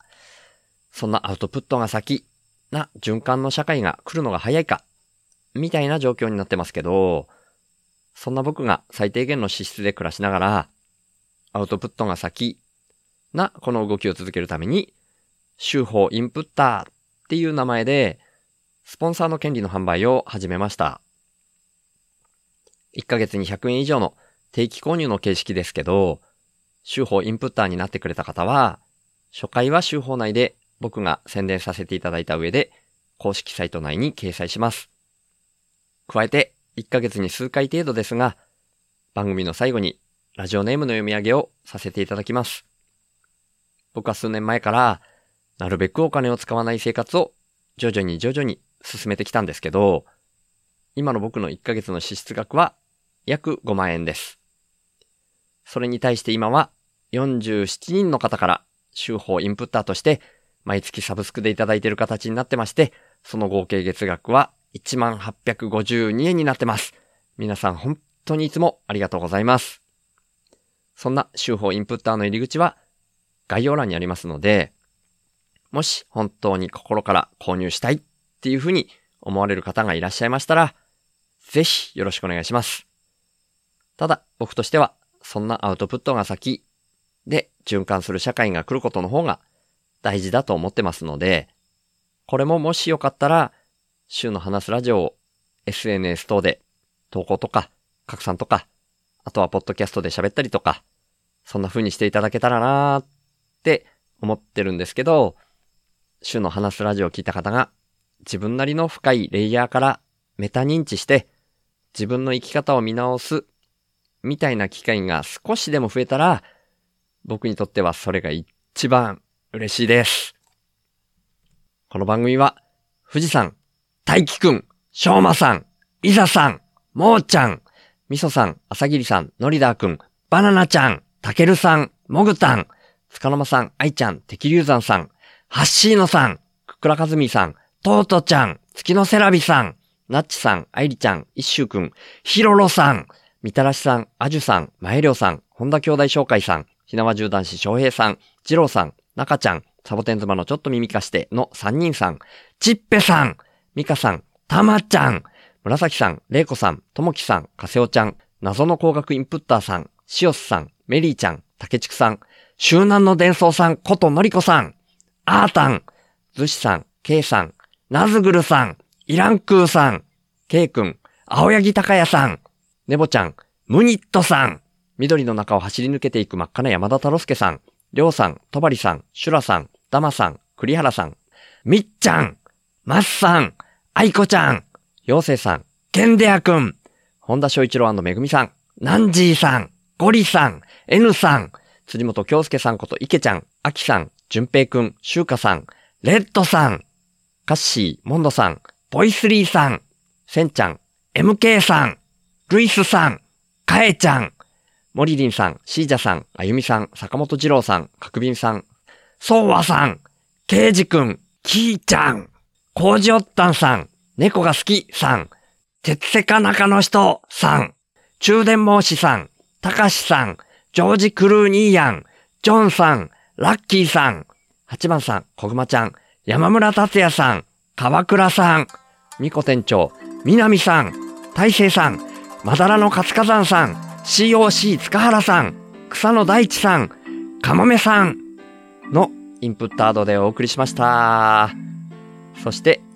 そんなアウトプットが先な循環の社会が来るのが早いか、みたいな状況になってますけど、そんな僕が最低限の資質で暮らしながら、アウトプットが先なこの動きを続けるために、週報インプッターっていう名前で、スポンサーの権利の販売を始めました。1ヶ月に100円以上の定期購入の形式ですけど、週報インプッターになってくれた方は、初回は週報内で僕が宣伝させていただいた上で、公式サイト内に掲載します。加えて、1ヶ月に数回程度ですが、番組の最後にラジオネームの読み上げをさせていただきます。僕は数年前から、なるべくお金を使わない生活を徐々に徐々に進めてきたんですけど、今の僕の1ヶ月の支出額は約5万円です。それに対して今は47人の方から週報インプッターとして毎月サブスクでいただいている形になってまして、その合計月額は1852円になってます。皆さん本当にいつもありがとうございます。そんな週報インプッターの入り口は概要欄にありますので、もし本当に心から購入したいっていうふうに思われる方がいらっしゃいましたら、ぜひよろしくお願いします。ただ僕としてはそんなアウトプットが先で循環する社会が来ることの方が大事だと思ってますので、これももしよかったら、週の話すラジオを SNS 等で投稿とか拡散とか、あとはポッドキャストで喋ったりとか、そんな風にしていただけたらなーって思ってるんですけど、週の話すラジオを聞いた方が自分なりの深いレイヤーからメタ認知して自分の生き方を見直すみたいな機会が少しでも増えたら僕にとってはそれが一番嬉しいです。この番組は、富士山、大輝くん、しょうまさん、いざさん、もーちゃん、みそさん、あさぎりさん、のりだーくん、バナナちゃん、たけるさん、もぐたん、つかのまさん、あいちゃん、てきりゅうざんさん、はっしーのさん、くくらかずみさん、とうとちゃん、月のセラビさん、なっちさん、あいりちゃん、いっしゅうくん、ひろろさん、みたらしさん、あじゅさん、まえりょうさん、本田兄弟紹介さん、ひなわじゅう男子翔平さん、じろうさん、中ちゃん、サボテン妻のちょっと耳貸しての3人さん、ちっぺさん、ミカさん、たまちゃん、紫さん、れいこさん、ともきさん、かせおちゃん、謎の工学インプッターさん、しおすさん、メリーちゃん、たけちくさん、周南の伝送さん、ことのりこさん、あーたん、ずしさん、けいさん、なずぐるさん、イランクーさん、けいくん、青柳高也さん、ねぼちゃん、ムニットさん、緑の中を走り抜けていく真っ赤な山田太郎介さん、りょうさん、とばりさん、シュラさん、ダマさん、栗原さん、みっちゃん、まっさん、あいこちゃん、ようせいさん、ケンデアくん、本田翔一郎めぐみさん、ナンジーさん、ゴリさん、N さん、辻本京介さんこと池ちゃん、あきさん、じゅんぺいくん、しゅうかさん、レッドさん、カッシー、モンドさん、ボイスリーさん、センちゃん、MK さん、ルイスさん、カエちゃん、モリリンさん、シージャさん、あゆみさん、坂本二郎さん、角瓶さん、ソーワさん、ケイジくん、キーちゃん、コージオッタンさん、猫が好きさん、鉄セカ中の人さん、中電申しさん、たかしさん、ジョージ・クルーニーヤン、ジョンさん、ラッキーさん、八番さん、小熊ちゃん、山村達也さん、川倉さん、みこ店長、南さん、大成さん、まだらの活火山さん、COC 塚原さん、草野大地さん、かもめさん。のインプットアドでお送りしました。そして、